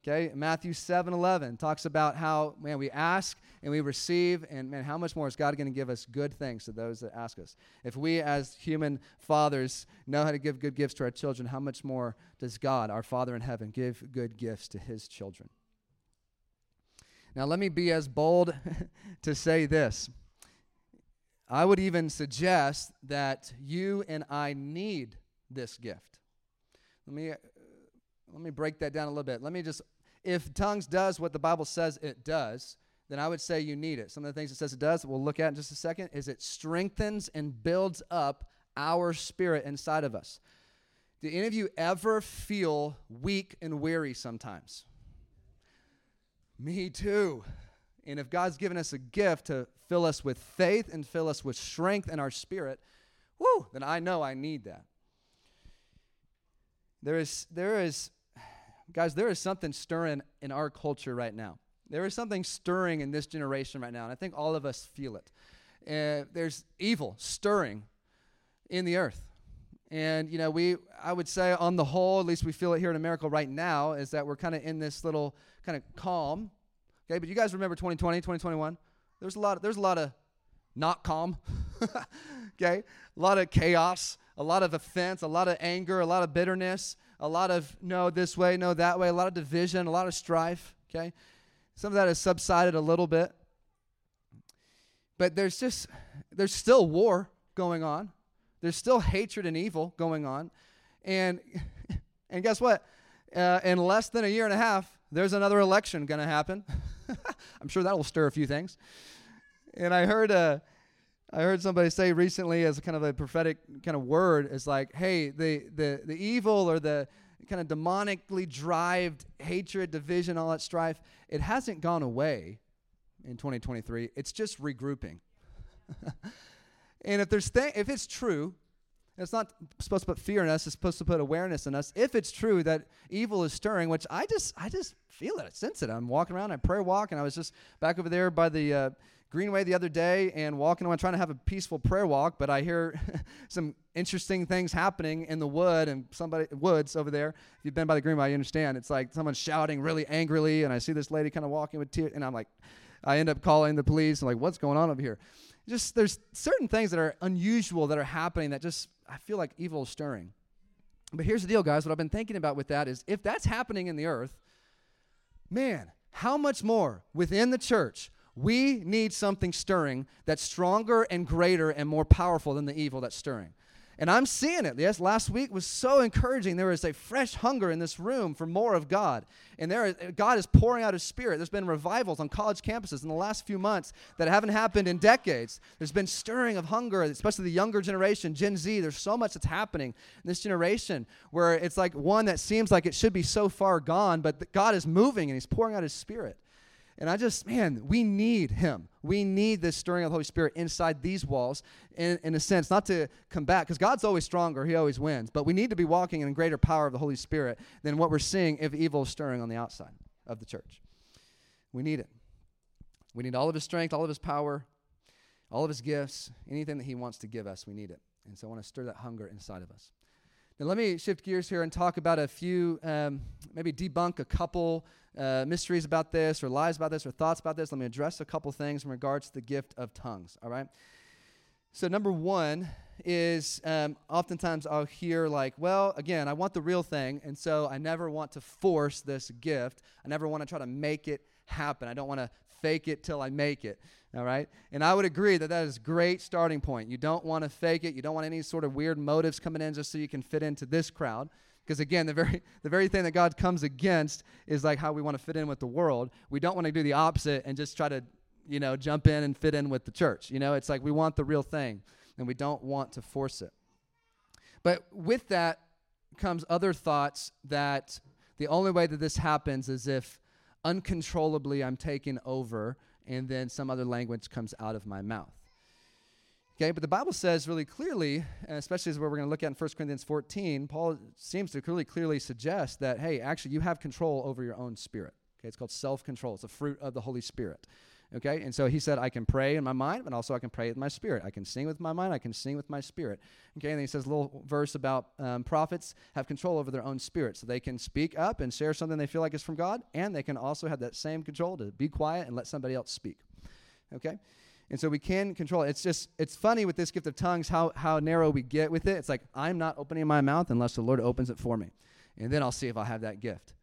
Okay, Matthew 7 11 talks about how, man, we ask and we receive, and man, how much more is God going to give us good things to those that ask us? If we, as human fathers, know how to give good gifts to our children, how much more does God, our Father in heaven, give good gifts to his children? Now, let me be as bold to say this. I would even suggest that you and I need this gift. Let me, uh, let me break that down a little bit. Let me just if tongues does what the Bible says it does, then I would say you need it. Some of the things it says it does, we'll look at in just a second, is it strengthens and builds up our spirit inside of us. Do any of you ever feel weak and weary sometimes? Me too. And if God's given us a gift to fill us with faith and fill us with strength in our spirit, whoo, then I know I need that. There is, there is guys, there is something stirring in our culture right now. There is something stirring in this generation right now, and I think all of us feel it. Uh, there's evil stirring in the earth. And, you know, we, I would say on the whole, at least we feel it here in America right now, is that we're kind of in this little kind of calm. Okay, but you guys remember 2020, 2021? There's a lot, of, there's a lot of not calm. okay, a lot of chaos, a lot of offense, a lot of anger, a lot of bitterness a lot of no this way, no that way, a lot of division, a lot of strife, okay? Some of that has subsided a little bit. But there's just there's still war going on. There's still hatred and evil going on. And and guess what? Uh, in less than a year and a half, there's another election going to happen. I'm sure that will stir a few things. And I heard uh, I heard somebody say recently as kind of a prophetic kind of word is like, hey, the the the evil or the kind of demonically drived hatred, division, all that strife, it hasn't gone away in 2023. It's just regrouping. and if there's th- if it's true, it's not supposed to put fear in us, it's supposed to put awareness in us. If it's true that evil is stirring, which I just I just feel it, I sense it. I'm walking around, I prayer walk, and I was just back over there by the uh, Greenway the other day and walking around trying to have a peaceful prayer walk, but I hear some interesting things happening in the wood and somebody woods over there. If you've been by the Greenway, you understand. It's like someone's shouting really angrily, and I see this lady kind of walking with tears, and I'm like, I end up calling the police and like, what's going on over here? Just there's certain things that are unusual that are happening that just I feel like evil is stirring. But here's the deal, guys. What I've been thinking about with that is if that's happening in the earth, man, how much more within the church we need something stirring that's stronger and greater and more powerful than the evil that's stirring. And I'm seeing it. Yes, last week was so encouraging. There is a fresh hunger in this room for more of God. And there is, God is pouring out his spirit. There's been revivals on college campuses in the last few months that haven't happened in decades. There's been stirring of hunger, especially the younger generation, Gen Z. There's so much that's happening in this generation where it's like one that seems like it should be so far gone, but God is moving and he's pouring out his spirit. And I just, man, we need him. We need this stirring of the Holy Spirit inside these walls, in, in a sense, not to combat, because God's always stronger, he always wins. But we need to be walking in greater power of the Holy Spirit than what we're seeing if evil is stirring on the outside of the church. We need it. We need all of his strength, all of his power, all of his gifts, anything that he wants to give us, we need it. And so I want to stir that hunger inside of us. Now, let me shift gears here and talk about a few, um, maybe debunk a couple uh, mysteries about this, or lies about this, or thoughts about this. Let me address a couple things in regards to the gift of tongues, all right? So, number one is um, oftentimes I'll hear, like, well, again, I want the real thing, and so I never want to force this gift. I never want to try to make it happen. I don't want to fake it till I make it. All right? And I would agree that that is a great starting point. You don't want to fake it. You don't want any sort of weird motives coming in just so you can fit into this crowd. Because again, the very the very thing that God comes against is like how we want to fit in with the world. We don't want to do the opposite and just try to, you know, jump in and fit in with the church. You know, it's like we want the real thing and we don't want to force it. But with that comes other thoughts that the only way that this happens is if uncontrollably I'm taken over and then some other language comes out of my mouth. Okay, but the Bible says really clearly, especially as we're going to look at in 1 Corinthians 14, Paul seems to really clearly suggest that, hey, actually, you have control over your own spirit. Okay, it's called self control, it's a fruit of the Holy Spirit. Okay, and so he said, I can pray in my mind, but also I can pray with my spirit. I can sing with my mind, I can sing with my spirit. Okay, and he says a little verse about um, prophets have control over their own spirit. So they can speak up and share something they feel like is from God, and they can also have that same control to be quiet and let somebody else speak. Okay? And so we can control it. It's just, it's funny with this gift of tongues how, how narrow we get with it. It's like, I'm not opening my mouth unless the Lord opens it for me. And then I'll see if I'll have that gift.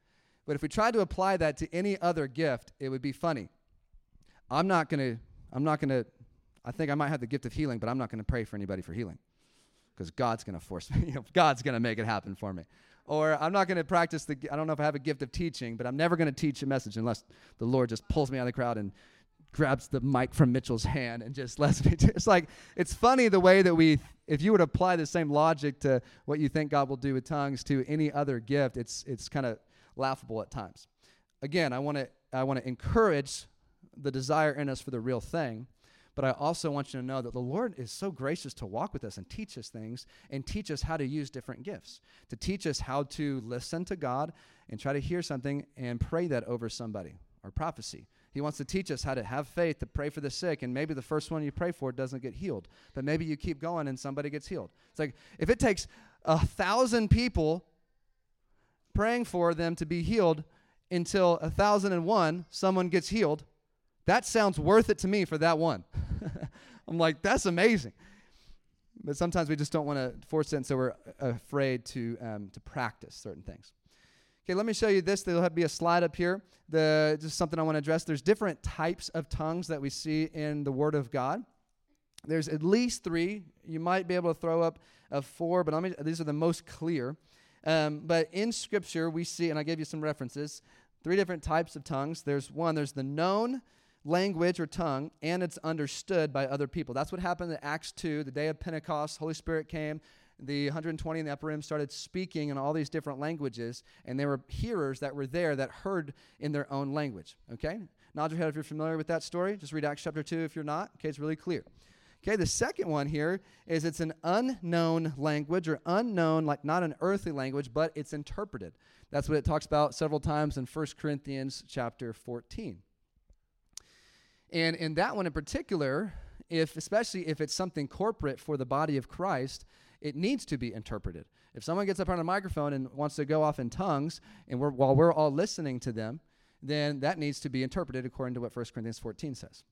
But if we tried to apply that to any other gift, it would be funny. I'm not going to, I'm not going to, I think I might have the gift of healing, but I'm not going to pray for anybody for healing because God's going to force me. God's going to make it happen for me. Or I'm not going to practice the, I don't know if I have a gift of teaching, but I'm never going to teach a message unless the Lord just pulls me out of the crowd and grabs the mic from Mitchell's hand and just lets me. It's like, it's funny the way that we, if you would apply the same logic to what you think God will do with tongues to any other gift, it's, it's kind of laughable at times. Again, I want to I want to encourage the desire in us for the real thing. But I also want you to know that the Lord is so gracious to walk with us and teach us things and teach us how to use different gifts, to teach us how to listen to God and try to hear something and pray that over somebody or prophecy. He wants to teach us how to have faith, to pray for the sick, and maybe the first one you pray for doesn't get healed, but maybe you keep going and somebody gets healed. It's like if it takes a thousand people praying for them to be healed until a thousand and one someone gets healed, that sounds worth it to me for that one. I'm like, that's amazing. But sometimes we just don't want to force it, so we're afraid to, um, to practice certain things. Okay, let me show you this. There'll be a slide up here. The, just something I want to address. There's different types of tongues that we see in the Word of God. There's at least three. You might be able to throw up a four, but me, these are the most clear. Um, but in Scripture, we see, and I gave you some references, three different types of tongues. There's one, there's the known language or tongue and it's understood by other people. That's what happened in Acts 2, the day of Pentecost. Holy Spirit came. The 120 in the upper room started speaking in all these different languages, and there were hearers that were there that heard in their own language. Okay? Nod your head if you're familiar with that story. Just read Acts chapter 2 if you're not. Okay, it's really clear. Okay, the second one here is it's an unknown language or unknown, like not an earthly language, but it's interpreted. That's what it talks about several times in 1 Corinthians chapter 14. And in that one in particular, if especially if it's something corporate for the body of Christ, it needs to be interpreted. If someone gets up on a microphone and wants to go off in tongues, and we're, while we're all listening to them, then that needs to be interpreted according to what 1 Corinthians 14 says.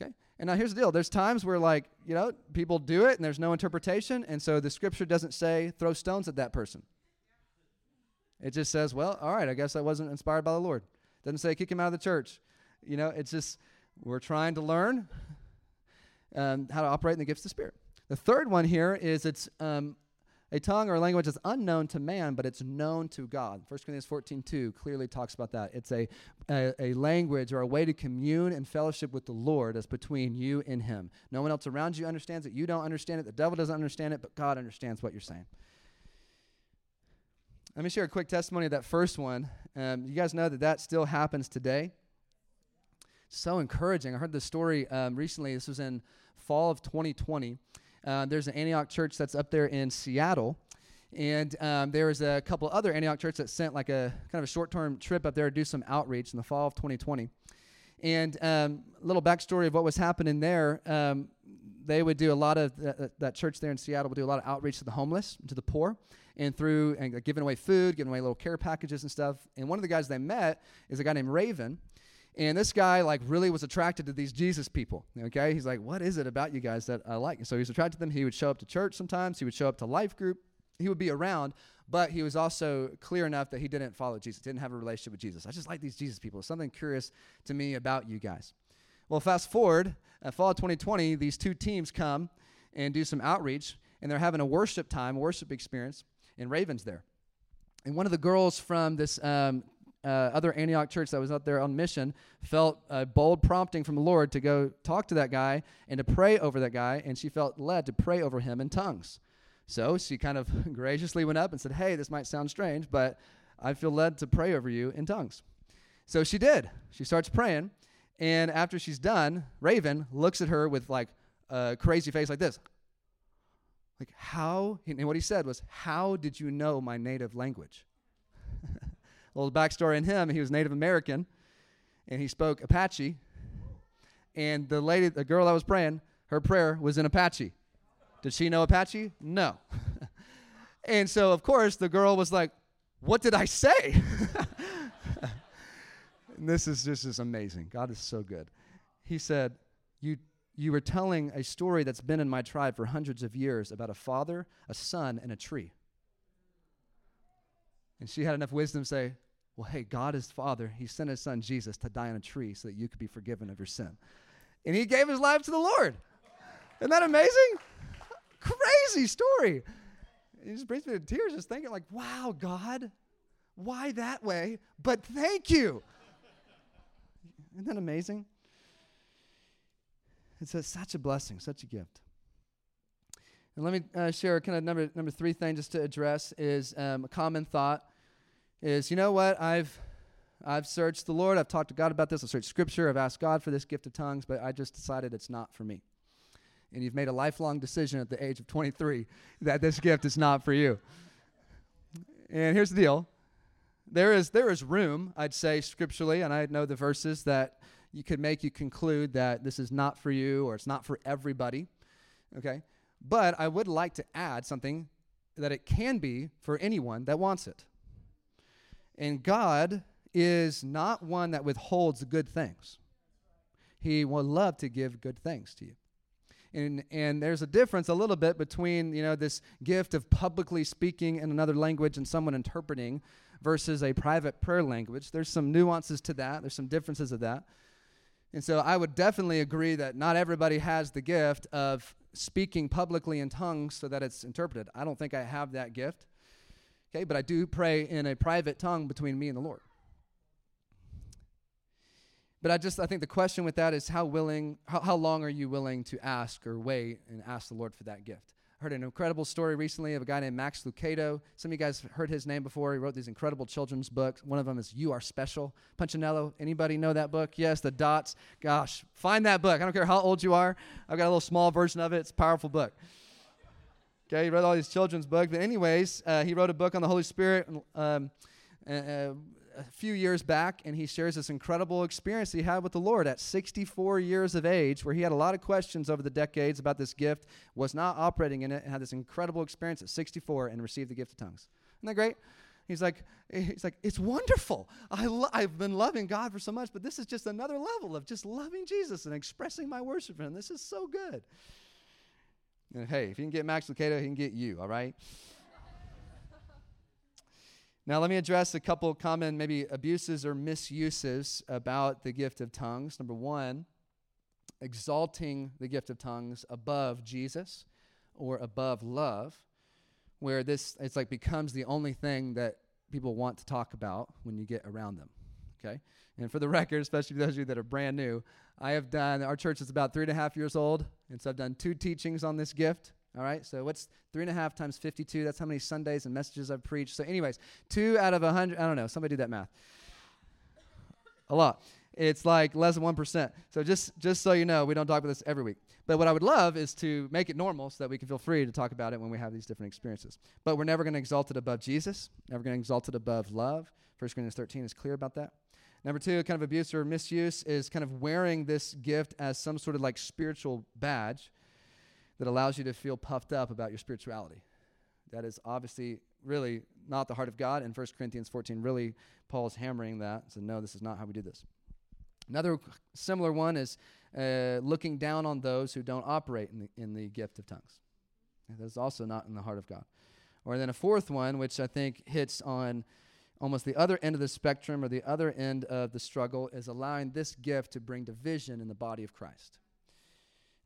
Okay? And now here's the deal. There's times where like, you know, people do it and there's no interpretation, and so the scripture doesn't say throw stones at that person. It just says, well, all right, I guess I wasn't inspired by the Lord. Doesn't say kick him out of the church. You know, it's just we're trying to learn um, how to operate in the gifts of the Spirit. The third one here is it's um, a tongue or a language that's unknown to man, but it's known to God. 1 Corinthians 14 2 clearly talks about that. It's a, a, a, language or a way to commune and fellowship with the Lord as between you and Him. No one else around you understands it. You don't understand it. The devil doesn't understand it, but God understands what you're saying. Let me share a quick testimony of that first one. Um, you guys know that that still happens today so encouraging. I heard this story um, recently. This was in fall of 2020. Uh, there's an Antioch church that's up there in Seattle. And um, there was a couple other Antioch churches that sent like a kind of a short-term trip up there to do some outreach in the fall of 2020. And um, a little backstory of what was happening there. Um, they would do a lot of th- that church there in Seattle would do a lot of outreach to the homeless, to the poor, and through and giving away food, giving away little care packages and stuff. And one of the guys they met is a guy named Raven, And this guy like really was attracted to these Jesus people. Okay, he's like, what is it about you guys that I like? So he's attracted to them. He would show up to church sometimes. He would show up to life group. He would be around, but he was also clear enough that he didn't follow Jesus, didn't have a relationship with Jesus. I just like these Jesus people. Something curious to me about you guys. Well, fast forward, fall of 2020, these two teams come and do some outreach, and they're having a worship time, worship experience, and Raven's there. And one of the girls from this um, uh, other Antioch church that was out there on mission felt a bold prompting from the Lord to go talk to that guy and to pray over that guy, and she felt led to pray over him in tongues. So she kind of graciously went up and said, Hey, this might sound strange, but I feel led to pray over you in tongues. So she did. She starts praying, and after she's done, Raven looks at her with like a crazy face like this. Like, how? And what he said was, How did you know my native language? Little backstory in him he was Native American, and he spoke Apache. And the lady, the girl I was praying, her prayer was in Apache. Did she know Apache? No. and so, of course, the girl was like, What did I say? And this is just is amazing. God is so good. He said, "You you were telling a story that's been in my tribe for hundreds of years about a father, a son, and a tree." And she had enough wisdom to say, "Well, hey, God is Father. He sent His Son Jesus to die on a tree so that you could be forgiven of your sin." And He gave His life to the Lord. Isn't that amazing? Crazy story. It just brings me to tears just thinking, like, wow, God, why that way? But thank you. Isn't that amazing? It's a, such a blessing, such a gift. And let me uh, share kind of number number three thing just to address is um, a common thought is you know what I've I've searched the Lord, I've talked to God about this, I've searched Scripture, I've asked God for this gift of tongues, but I just decided it's not for me. And you've made a lifelong decision at the age of 23 that this gift is not for you. And here's the deal: there is there is room, I'd say scripturally, and I know the verses that you could make you conclude that this is not for you or it's not for everybody. Okay? But I would like to add something that it can be for anyone that wants it. And God is not one that withholds good things. He will love to give good things to you. And, and there's a difference a little bit between you know this gift of publicly speaking in another language and someone interpreting versus a private prayer language. There's some nuances to that, there's some differences of that. And so I would definitely agree that not everybody has the gift of speaking publicly in tongues so that it's interpreted. I don't think I have that gift. Okay, but I do pray in a private tongue between me and the Lord. But I just I think the question with that is how willing how, how long are you willing to ask or wait and ask the Lord for that gift? I heard an incredible story recently of a guy named Max Lucado. Some of you guys heard his name before. He wrote these incredible children's books. One of them is You Are Special. Punchinello, anybody know that book? Yes, the dots. Gosh, find that book. I don't care how old you are. I've got a little small version of it. It's a powerful book. Okay, he wrote all these children's books. But anyways, uh, he wrote a book on the Holy Spirit. Um, uh, a few years back, and he shares this incredible experience he had with the Lord at 64 years of age, where he had a lot of questions over the decades about this gift, was not operating in it, and had this incredible experience at 64 and received the gift of tongues. Isn't that great? He's like, he's like, it's wonderful. I lo- I've been loving God for so much, but this is just another level of just loving Jesus and expressing my worship for Him. This is so good. And hey, if you can get Max Lucado, he can get you. All right. Now, let me address a couple common, maybe abuses or misuses about the gift of tongues. Number one, exalting the gift of tongues above Jesus or above love, where this it's like becomes the only thing that people want to talk about when you get around them. Okay? And for the record, especially those of you that are brand new, I have done, our church is about three and a half years old, and so I've done two teachings on this gift. All right, so what's three and a half times 52? That's how many Sundays and messages I've preached. So, anyways, two out of a hundred, I don't know, somebody do that math. A lot. It's like less than 1%. So, just, just so you know, we don't talk about this every week. But what I would love is to make it normal so that we can feel free to talk about it when we have these different experiences. But we're never going to exalt it above Jesus, never going to exalt it above love. 1 Corinthians 13 is clear about that. Number two, kind of abuse or misuse is kind of wearing this gift as some sort of like spiritual badge that allows you to feel puffed up about your spirituality. That is obviously really not the heart of God. And 1 Corinthians 14, really, Paul's hammering that. So, no, this is not how we do this. Another similar one is uh, looking down on those who don't operate in the, in the gift of tongues. That's also not in the heart of God. Or then a fourth one, which I think hits on almost the other end of the spectrum or the other end of the struggle, is allowing this gift to bring division in the body of Christ.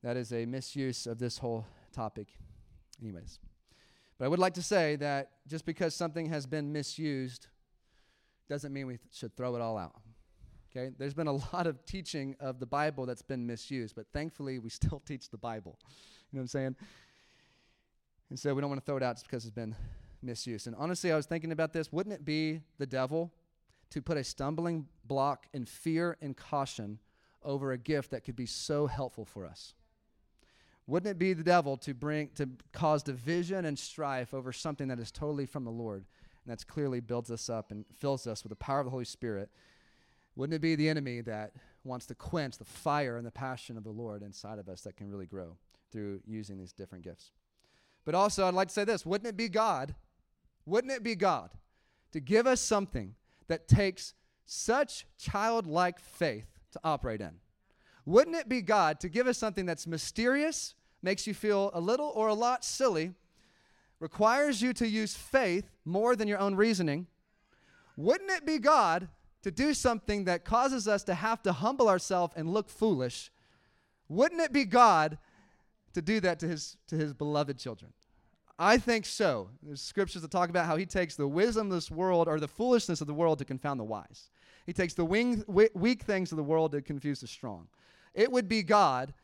That is a misuse of this whole topic, anyways. But I would like to say that just because something has been misused doesn't mean we th- should throw it all out. Okay? There's been a lot of teaching of the Bible that's been misused, but thankfully we still teach the Bible. You know what I'm saying? And so we don't want to throw it out just because it's been misused. And honestly, I was thinking about this. Wouldn't it be the devil to put a stumbling block in fear and caution over a gift that could be so helpful for us? Wouldn't it be the devil to bring to cause division and strife over something that is totally from the Lord and that's clearly builds us up and fills us with the power of the Holy Spirit? Wouldn't it be the enemy that wants to quench the fire and the passion of the Lord inside of us that can really grow through using these different gifts? But also, I'd like to say this wouldn't it be God? Wouldn't it be God to give us something that takes such childlike faith to operate in? Wouldn't it be God to give us something that's mysterious, makes you feel a little or a lot silly, requires you to use faith more than your own reasoning, wouldn't it be God to do something that causes us to have to humble ourselves and look foolish? Wouldn't it be God to do that to his, to his beloved children? I think so. There's scriptures that talk about how he takes the wisdom of this world or the foolishness of the world to confound the wise. He takes the wing, weak things of the world to confuse the strong. It would be God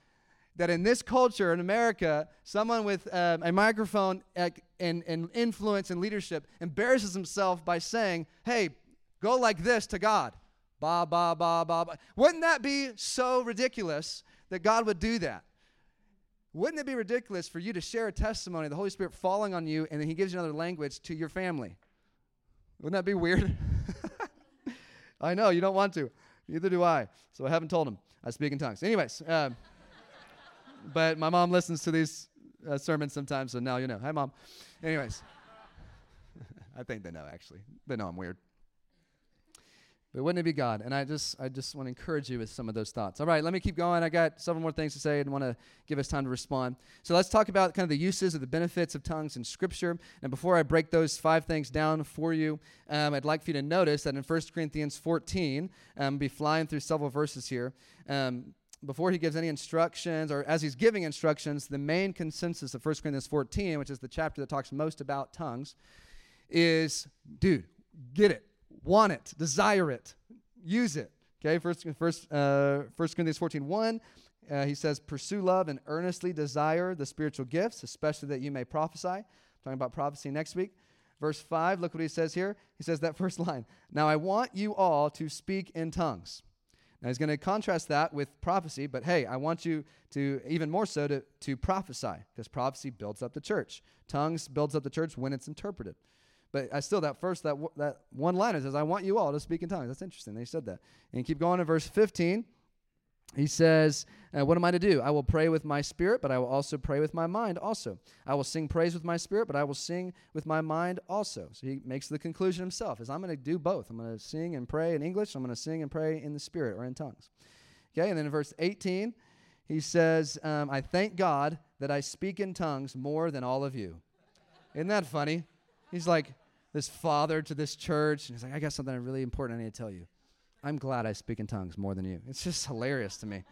that in this culture in America, someone with um, a microphone and, and influence and leadership embarrasses himself by saying, hey, go like this to God. Ba, ba, ba, ba, ba. Wouldn't that be so ridiculous that God would do that? Wouldn't it be ridiculous for you to share a testimony, of the Holy Spirit falling on you, and then He gives you another language to your family? Wouldn't that be weird? I know, you don't want to. Neither do I. So I haven't told him. I speak in tongues. Anyways, um, but my mom listens to these uh, sermons sometimes, so now you know. Hi, mom. Anyways, I think they know actually. They know I'm weird. But wouldn't it be God? And I just I just want to encourage you with some of those thoughts. All right, let me keep going. I got several more things to say and want to give us time to respond. So let's talk about kind of the uses of the benefits of tongues in Scripture. And before I break those five things down for you, um, I'd like for you to notice that in 1 Corinthians 14, um, be flying through several verses here. Um, before he gives any instructions, or as he's giving instructions, the main consensus of 1 Corinthians 14, which is the chapter that talks most about tongues, is dude, get it want it, desire it, use it. Okay, first, first, uh, 1 Corinthians 14 1, uh, he says, Pursue love and earnestly desire the spiritual gifts, especially that you may prophesy. talking about prophecy next week. Verse 5, look what he says here. He says that first line Now I want you all to speak in tongues. Now he's going to contrast that with prophecy, but hey, I want you to, even more so, to, to prophesy, because prophecy builds up the church. Tongues builds up the church when it's interpreted. But I still, that first, that, that one line, says, I want you all to speak in tongues. That's interesting. They said that. And keep going in verse 15. He says, uh, What am I to do? I will pray with my spirit, but I will also pray with my mind also. I will sing praise with my spirit, but I will sing with my mind also. So he makes the conclusion himself is I'm going to do both. I'm going to sing and pray in English. I'm going to sing and pray in the spirit or in tongues. Okay, and then in verse 18, he says, um, I thank God that I speak in tongues more than all of you. Isn't that funny? He's like, this father to this church. And he's like, I got something really important I need to tell you. I'm glad I speak in tongues more than you. It's just hilarious to me.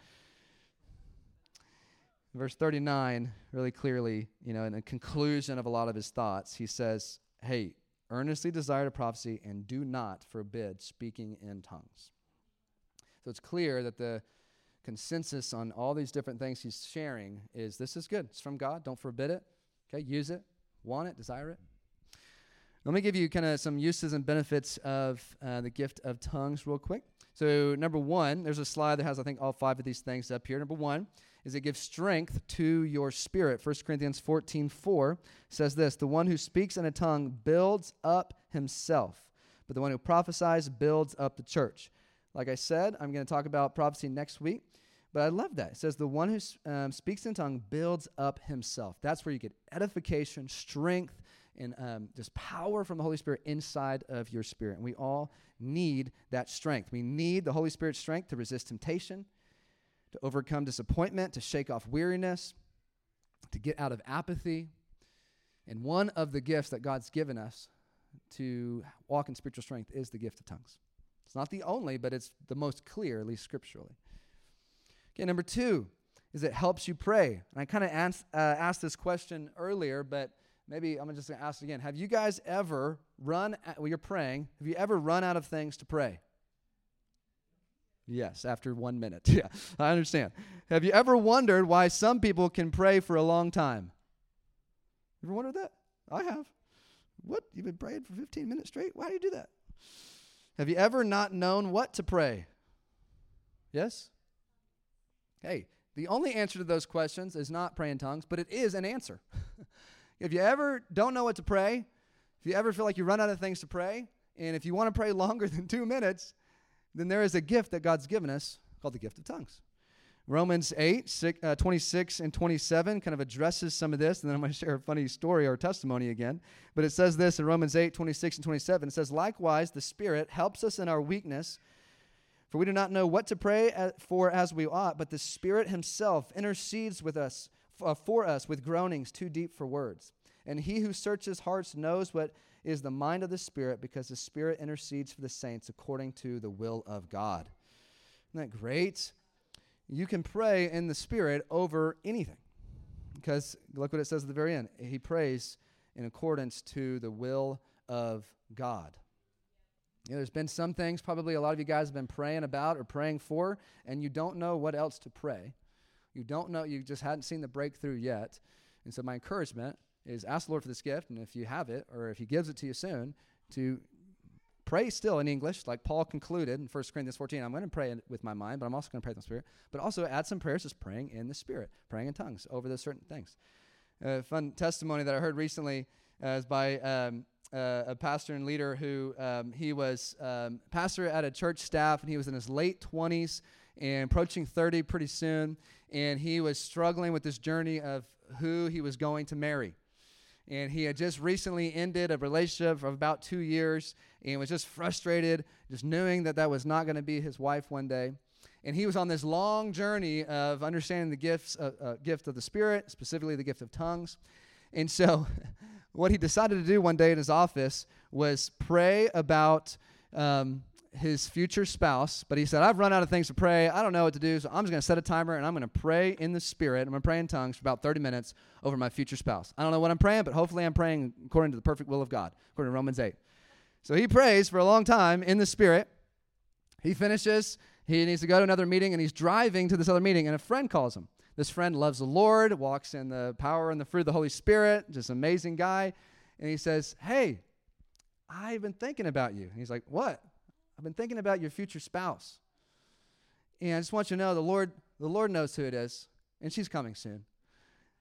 Verse 39, really clearly, you know, in the conclusion of a lot of his thoughts, he says, Hey, earnestly desire to prophecy and do not forbid speaking in tongues. So it's clear that the consensus on all these different things he's sharing is this is good. It's from God. Don't forbid it. Okay, use it, want it, desire it. Let me give you kind of some uses and benefits of uh, the gift of tongues, real quick. So, number one, there's a slide that has, I think, all five of these things up here. Number one is it gives strength to your spirit. 1 Corinthians 14 4 says this The one who speaks in a tongue builds up himself, but the one who prophesies builds up the church. Like I said, I'm going to talk about prophecy next week. But I love that. It says, the one who um, speaks in tongue builds up himself. That's where you get edification, strength, and um, just power from the Holy Spirit inside of your spirit. And we all need that strength. We need the Holy Spirit's strength to resist temptation, to overcome disappointment, to shake off weariness, to get out of apathy. And one of the gifts that God's given us to walk in spiritual strength is the gift of tongues. It's not the only, but it's the most clear, at least scripturally. Okay, number two is it helps you pray. And I kind of uh, asked this question earlier, but maybe I'm just going to ask again. Have you guys ever run, at, well, you're praying, have you ever run out of things to pray? Yes, after one minute. Yeah, I understand. Have you ever wondered why some people can pray for a long time? Ever wondered that? I have. What? You've been praying for 15 minutes straight? Why do you do that? Have you ever not known what to pray? Yes? Hey, the only answer to those questions is not pray in tongues, but it is an answer. if you ever don't know what to pray, if you ever feel like you run out of things to pray, and if you want to pray longer than two minutes, then there is a gift that God's given us called the gift of tongues. Romans 8, six, uh, 26 and 27 kind of addresses some of this, and then I'm going to share a funny story or testimony again. But it says this in Romans 8, 26 and 27. It says, Likewise, the Spirit helps us in our weakness, for we do not know what to pray for as we ought, but the Spirit Himself intercedes with us, uh, for us with groanings too deep for words. And He who searches hearts knows what is the mind of the Spirit, because the Spirit intercedes for the saints according to the will of God. Isn't that great? you can pray in the Spirit over anything. Because look what it says at the very end. He prays in accordance to the will of God. You know, there's been some things probably a lot of you guys have been praying about or praying for, and you don't know what else to pray. You don't know, you just hadn't seen the breakthrough yet. And so, my encouragement is ask the Lord for this gift, and if you have it, or if He gives it to you soon, to pray still in English, like Paul concluded in 1 Corinthians 14. I'm going to pray with my mind, but I'm also going to pray in the Spirit. But also add some prayers just praying in the Spirit, praying in tongues over those certain things. A fun testimony that I heard recently uh, is by um, uh, a pastor and leader who um, he was um, pastor at a church staff, and he was in his late 20s and approaching 30 pretty soon. And he was struggling with this journey of who he was going to marry and he had just recently ended a relationship of about two years and was just frustrated, just knowing that that was not going to be his wife one day. And he was on this long journey of understanding the gifts, uh, uh, gift of the Spirit, specifically the gift of tongues. And so, what he decided to do one day in his office was pray about um, his future spouse, but he said, I've run out of things to pray. I don't know what to do, so I'm just going to set a timer and I'm going to pray in the Spirit. I'm going to pray in tongues for about 30 minutes over my future spouse. I don't know what I'm praying, but hopefully I'm praying according to the perfect will of God, according to Romans 8. So he prays for a long time in the Spirit. He finishes, he needs to go to another meeting, and he's driving to this other meeting, and a friend calls him. This friend loves the Lord, walks in the power and the fruit of the Holy Spirit, just amazing guy. And he says, Hey, I've been thinking about you. And he's like, What? I've been thinking about your future spouse. And I just want you to know the Lord, the Lord knows who it is, and she's coming soon.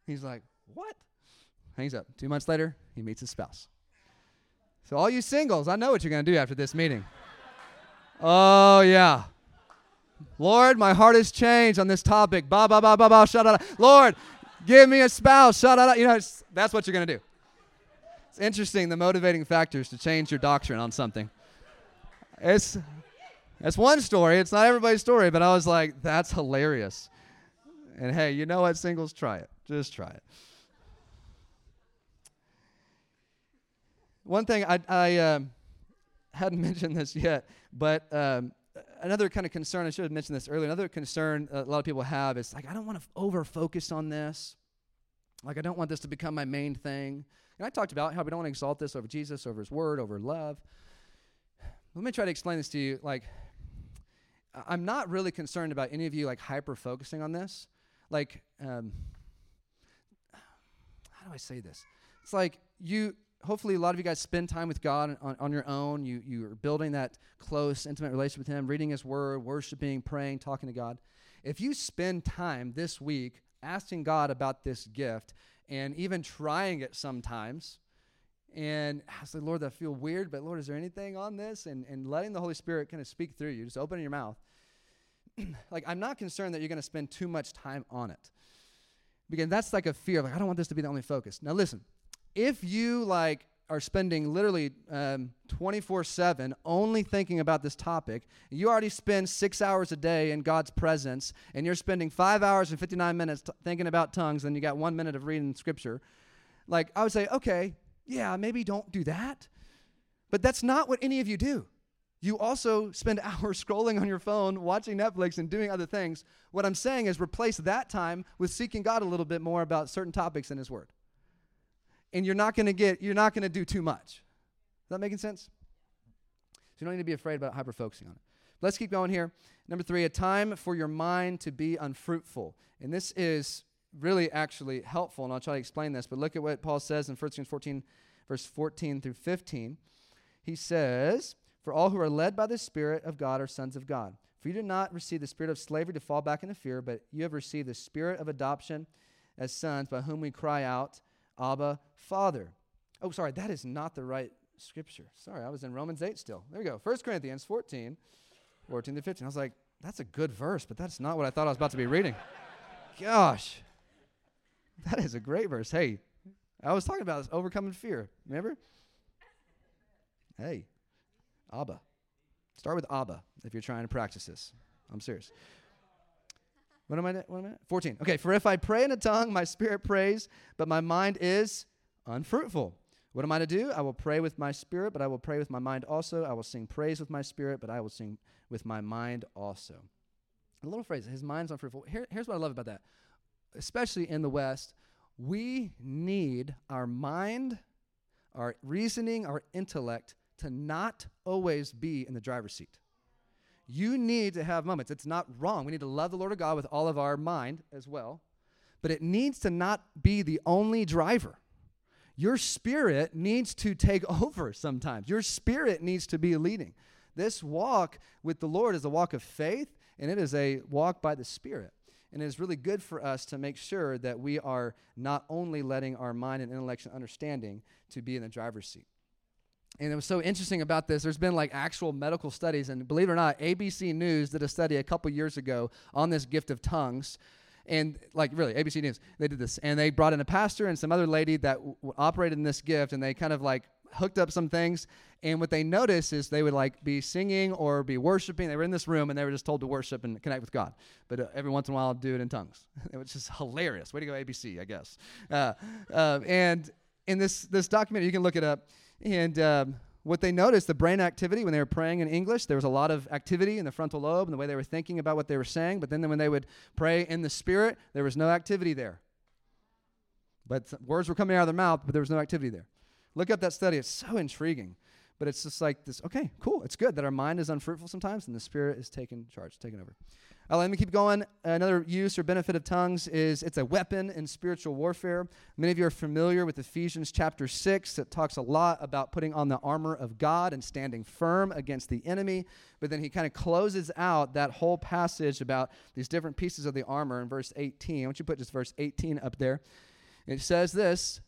He's like, What? Hangs up. Two months later, he meets his spouse. So, all you singles, I know what you're going to do after this meeting. oh, yeah. Lord, my heart has changed on this topic. Ba, ba, ba, ba, ba, shut up. Lord, give me a spouse. Shut up. You know, that's what you're going to do. It's interesting the motivating factors to change your doctrine on something. It's that's one story. It's not everybody's story, but I was like, that's hilarious. And hey, you know what, singles? Try it. Just try it. One thing I, I um, hadn't mentioned this yet, but um, another kind of concern, I should have mentioned this earlier, another concern a lot of people have is like, I don't want to over focus on this. Like, I don't want this to become my main thing. And I talked about how we don't want to exalt this over Jesus, over his word, over love. Let me try to explain this to you. Like, I'm not really concerned about any of you like hyper focusing on this. Like, um, how do I say this? It's like you. Hopefully, a lot of you guys spend time with God on, on your own. You you are building that close, intimate relationship with Him, reading His Word, worshiping, praying, talking to God. If you spend time this week asking God about this gift and even trying it sometimes, and I said, Lord, that feel weird, but Lord, is there anything on this? And, and letting the Holy Spirit kind of speak through you, just opening your mouth. like, I'm not concerned that you're going to spend too much time on it. Because that's like a fear. Like, I don't want this to be the only focus. Now, listen, if you like are spending literally um, 24 7 only thinking about this topic, you already spend six hours a day in God's presence, and you're spending five hours and 59 minutes t- thinking about tongues, and you got one minute of reading scripture, like I would say, okay, yeah, maybe don't do that. But that's not what any of you do. You also spend hours scrolling on your phone, watching Netflix, and doing other things. What I'm saying is replace that time with seeking God a little bit more about certain topics in His Word and you're not going to get you're not going to do too much. Is that making sense? So you don't need to be afraid about hyper focusing on it. Let's keep going here. Number three, a time for your mind to be unfruitful. And this is really actually helpful, and I'll try to explain this, but look at what Paul says in 1 Corinthians 14, verse 14 through 15. He says, For all who are led by the Spirit of God are sons of God. For you did not receive the spirit of slavery to fall back into fear, but you have received the spirit of adoption as sons, by whom we cry out, Abba, Father. Oh, sorry, that is not the right scripture. Sorry, I was in Romans 8 still. There we go. 1 Corinthians 14, 14 to 15. I was like, that's a good verse, but that's not what I thought I was about to be reading. Gosh, that is a great verse. Hey, I was talking about this overcoming fear. Remember? Hey, Abba. Start with Abba if you're trying to practice this. I'm serious. What am I? What am I? 14. Okay, for if I pray in a tongue, my spirit prays, but my mind is unfruitful. What am I to do? I will pray with my spirit, but I will pray with my mind also. I will sing praise with my spirit, but I will sing with my mind also. A little phrase, his mind's unfruitful. Here, here's what I love about that. Especially in the West, we need our mind, our reasoning, our intellect to not always be in the driver's seat. You need to have moments. It's not wrong. We need to love the Lord of God with all of our mind as well, but it needs to not be the only driver. Your spirit needs to take over sometimes. Your spirit needs to be leading. This walk with the Lord is a walk of faith, and it is a walk by the Spirit. And it is really good for us to make sure that we are not only letting our mind and intellect and understanding to be in the driver's seat. And it was so interesting about this. There's been like actual medical studies, and believe it or not, ABC News did a study a couple years ago on this gift of tongues and like really abc news they did this and they brought in a pastor and some other lady that w- operated in this gift and they kind of like hooked up some things and what they noticed is they would like be singing or be worshiping they were in this room and they were just told to worship and connect with god but uh, every once in a while do it in tongues it was just hilarious way to go abc i guess uh, uh, and in this this documentary you can look it up and um, what they noticed, the brain activity when they were praying in English, there was a lot of activity in the frontal lobe and the way they were thinking about what they were saying. But then when they would pray in the spirit, there was no activity there. But words were coming out of their mouth, but there was no activity there. Look up that study. It's so intriguing. But it's just like this okay, cool. It's good that our mind is unfruitful sometimes and the spirit is taking charge, taking over. Uh, let me keep going. Another use or benefit of tongues is it's a weapon in spiritual warfare. Many of you are familiar with Ephesians chapter 6. It talks a lot about putting on the armor of God and standing firm against the enemy. But then he kind of closes out that whole passage about these different pieces of the armor in verse 18. Why don't you put just verse 18 up there? It says this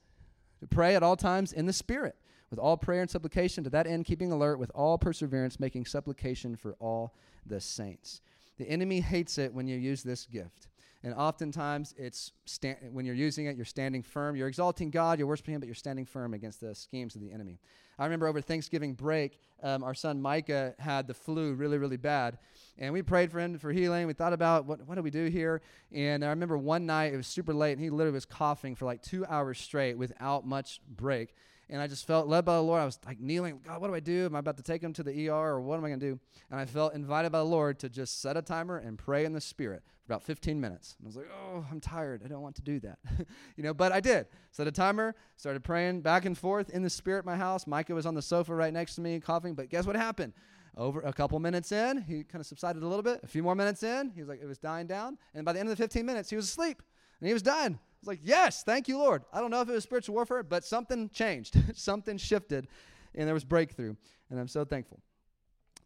to pray at all times in the Spirit, with all prayer and supplication, to that end, keeping alert with all perseverance, making supplication for all the saints. The enemy hates it when you use this gift. And oftentimes, it's sta- when you're using it, you're standing firm. You're exalting God, you're worshiping Him, but you're standing firm against the schemes of the enemy. I remember over Thanksgiving break, um, our son Micah had the flu really, really bad. And we prayed for him for healing. We thought about what, what do we do here? And I remember one night, it was super late, and he literally was coughing for like two hours straight without much break and I just felt led by the Lord. I was like kneeling, God, what do I do? Am I about to take him to the ER or what am I going to do? And I felt invited by the Lord to just set a timer and pray in the Spirit for about 15 minutes. And I was like, oh, I'm tired. I don't want to do that. you know, but I did. Set a timer, started praying back and forth in the Spirit my house. Micah was on the sofa right next to me coughing, but guess what happened? Over a couple minutes in, he kind of subsided a little bit. A few more minutes in, he was like, it was dying down. And by the end of the 15 minutes, he was asleep and he was dying. It's like, yes, thank you, Lord. I don't know if it was spiritual warfare, but something changed, something shifted, and there was breakthrough. And I'm so thankful.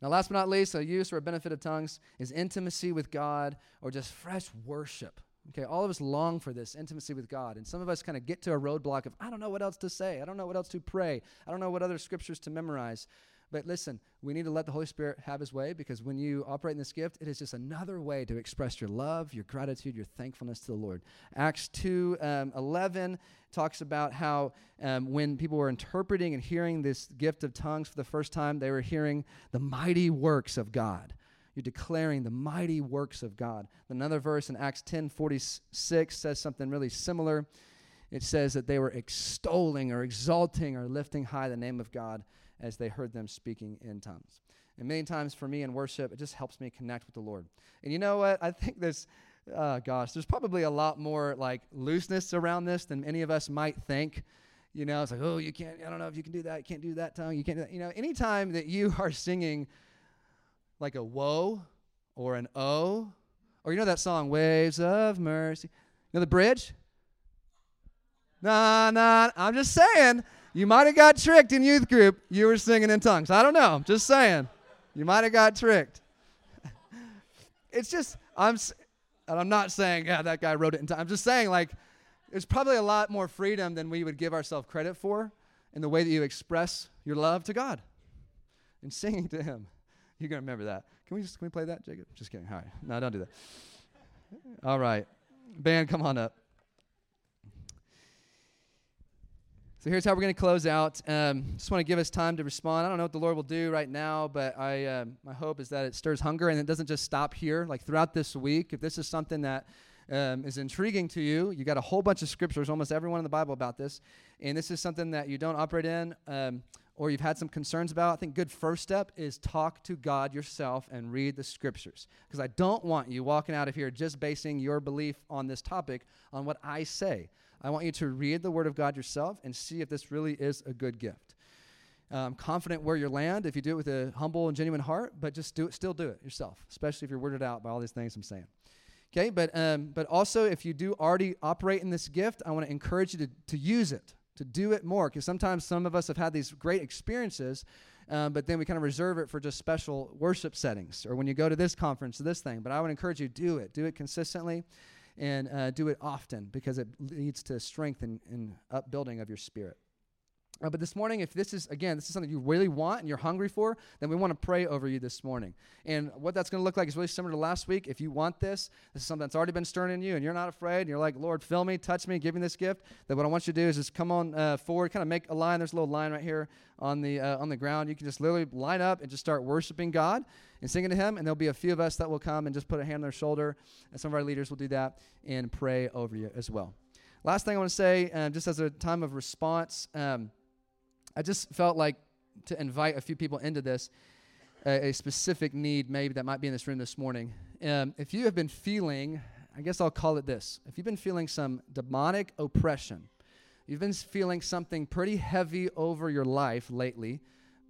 Now, last but not least, a use or a benefit of tongues is intimacy with God or just fresh worship. Okay, all of us long for this intimacy with God. And some of us kind of get to a roadblock of, I don't know what else to say. I don't know what else to pray. I don't know what other scriptures to memorize. But listen, we need to let the Holy Spirit have his way because when you operate in this gift, it is just another way to express your love, your gratitude, your thankfulness to the Lord. Acts 2 um, 11 talks about how um, when people were interpreting and hearing this gift of tongues for the first time, they were hearing the mighty works of God. You're declaring the mighty works of God. Another verse in Acts 10 46 says something really similar. It says that they were extolling or exalting or lifting high the name of God as they heard them speaking in tongues. And many times for me in worship, it just helps me connect with the Lord. And you know what? I think there's, uh, gosh, there's probably a lot more like looseness around this than any of us might think. You know, it's like, oh, you can't, I don't know if you can do that. You can't do that tongue. You can't do that. You know, anytime that you are singing like a woe or an o, or you know that song, Waves of Mercy. You know the bridge? Nah, nah, I'm just saying you might have got tricked in youth group. You were singing in tongues. I don't know. Just saying. You might have got tricked. it's just I'm and I'm not saying yeah that guy wrote it in time. I'm just saying like there's probably a lot more freedom than we would give ourselves credit for in the way that you express your love to God and singing to Him. You're gonna remember that. Can we just can we play that, Jacob? Just kidding. All right. No, don't do that. All right. Band, come on up. So here's how we're going to close out. Um, just want to give us time to respond. I don't know what the Lord will do right now, but I um, my hope is that it stirs hunger and it doesn't just stop here. Like throughout this week, if this is something that um, is intriguing to you, you got a whole bunch of scriptures, almost everyone in the Bible about this, and this is something that you don't operate in um, or you've had some concerns about. I think good first step is talk to God yourself and read the scriptures, because I don't want you walking out of here just basing your belief on this topic on what I say. I want you to read the Word of God yourself and see if this really is a good gift. I'm confident where you land if you do it with a humble and genuine heart, but just do it, still do it yourself, especially if you're worded out by all these things I'm saying. Okay, but um, but also if you do already operate in this gift, I want to encourage you to, to use it, to do it more, because sometimes some of us have had these great experiences, um, but then we kind of reserve it for just special worship settings or when you go to this conference or this thing. But I would encourage you do it, do it consistently and uh, do it often because it leads to strength and, and upbuilding of your spirit. Uh, but this morning, if this is, again, this is something you really want and you're hungry for, then we want to pray over you this morning. And what that's going to look like is really similar to last week. If you want this, this is something that's already been stirring in you and you're not afraid, and you're like, Lord, fill me, touch me, give me this gift, then what I want you to do is just come on uh, forward, kind of make a line. There's a little line right here on the, uh, on the ground. You can just literally line up and just start worshiping God and singing to Him. And there'll be a few of us that will come and just put a hand on their shoulder. And some of our leaders will do that and pray over you as well. Last thing I want to say, uh, just as a time of response, um, I just felt like to invite a few people into this, a, a specific need maybe that might be in this room this morning. Um, if you have been feeling, I guess I'll call it this if you've been feeling some demonic oppression, you've been feeling something pretty heavy over your life lately,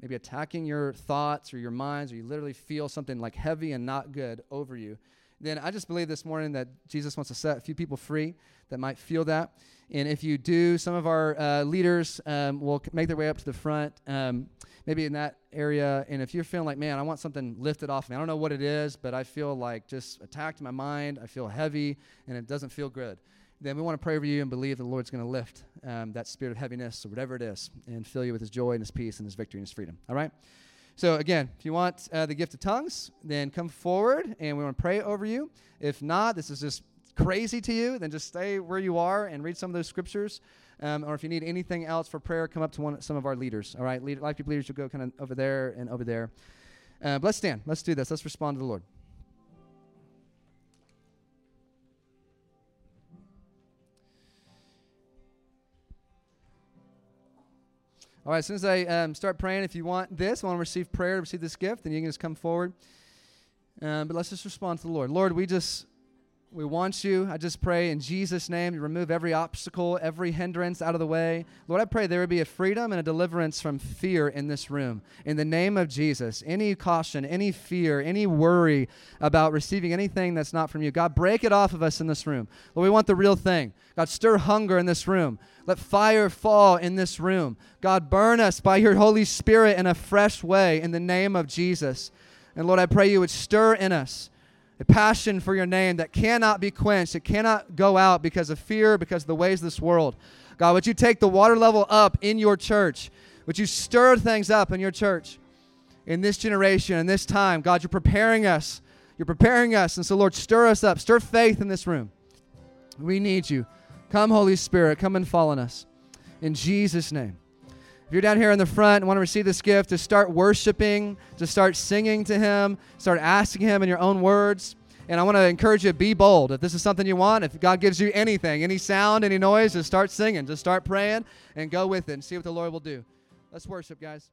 maybe attacking your thoughts or your minds, or you literally feel something like heavy and not good over you, then I just believe this morning that Jesus wants to set a few people free that might feel that. And if you do, some of our uh, leaders um, will make their way up to the front, um, maybe in that area. And if you're feeling like, man, I want something lifted off me, I don't know what it is, but I feel like just attacked my mind, I feel heavy, and it doesn't feel good. Then we want to pray over you and believe the Lord's going to lift um, that spirit of heaviness or whatever it is and fill you with His joy and His peace and His victory and His freedom. All right? So, again, if you want uh, the gift of tongues, then come forward and we want to pray over you. If not, this is just crazy to you, then just stay where you are and read some of those scriptures. Um, or if you need anything else for prayer, come up to one, some of our leaders. All right, Lead, life group leaders, you'll go kind of over there and over there. Uh, let's stand. Let's do this. Let's respond to the Lord. All right, as soon as I um, start praying, if you want this, want to receive prayer, receive this gift, then you can just come forward. Um, but let's just respond to the Lord. Lord, we just we want you. I just pray in Jesus' name, you remove every obstacle, every hindrance out of the way. Lord, I pray there would be a freedom and a deliverance from fear in this room. In the name of Jesus, any caution, any fear, any worry about receiving anything that's not from you, God, break it off of us in this room. Lord, we want the real thing. God, stir hunger in this room. Let fire fall in this room. God, burn us by your Holy Spirit in a fresh way in the name of Jesus. And Lord, I pray you would stir in us a passion for your name that cannot be quenched. It cannot go out because of fear, because of the ways of this world. God, would you take the water level up in your church? Would you stir things up in your church? in this generation, in this time. God, you're preparing us. You're preparing us. And so, Lord, stir us up. Stir faith in this room. We need you. Come, Holy Spirit. Come and fall on us. In Jesus' name. If you're down here in the front and want to receive this gift, to start worshiping, to start singing to Him, start asking Him in your own words. And I want to encourage you, be bold. If this is something you want, if God gives you anything, any sound, any noise, just start singing, just start praying and go with it and see what the Lord will do. Let's worship, guys.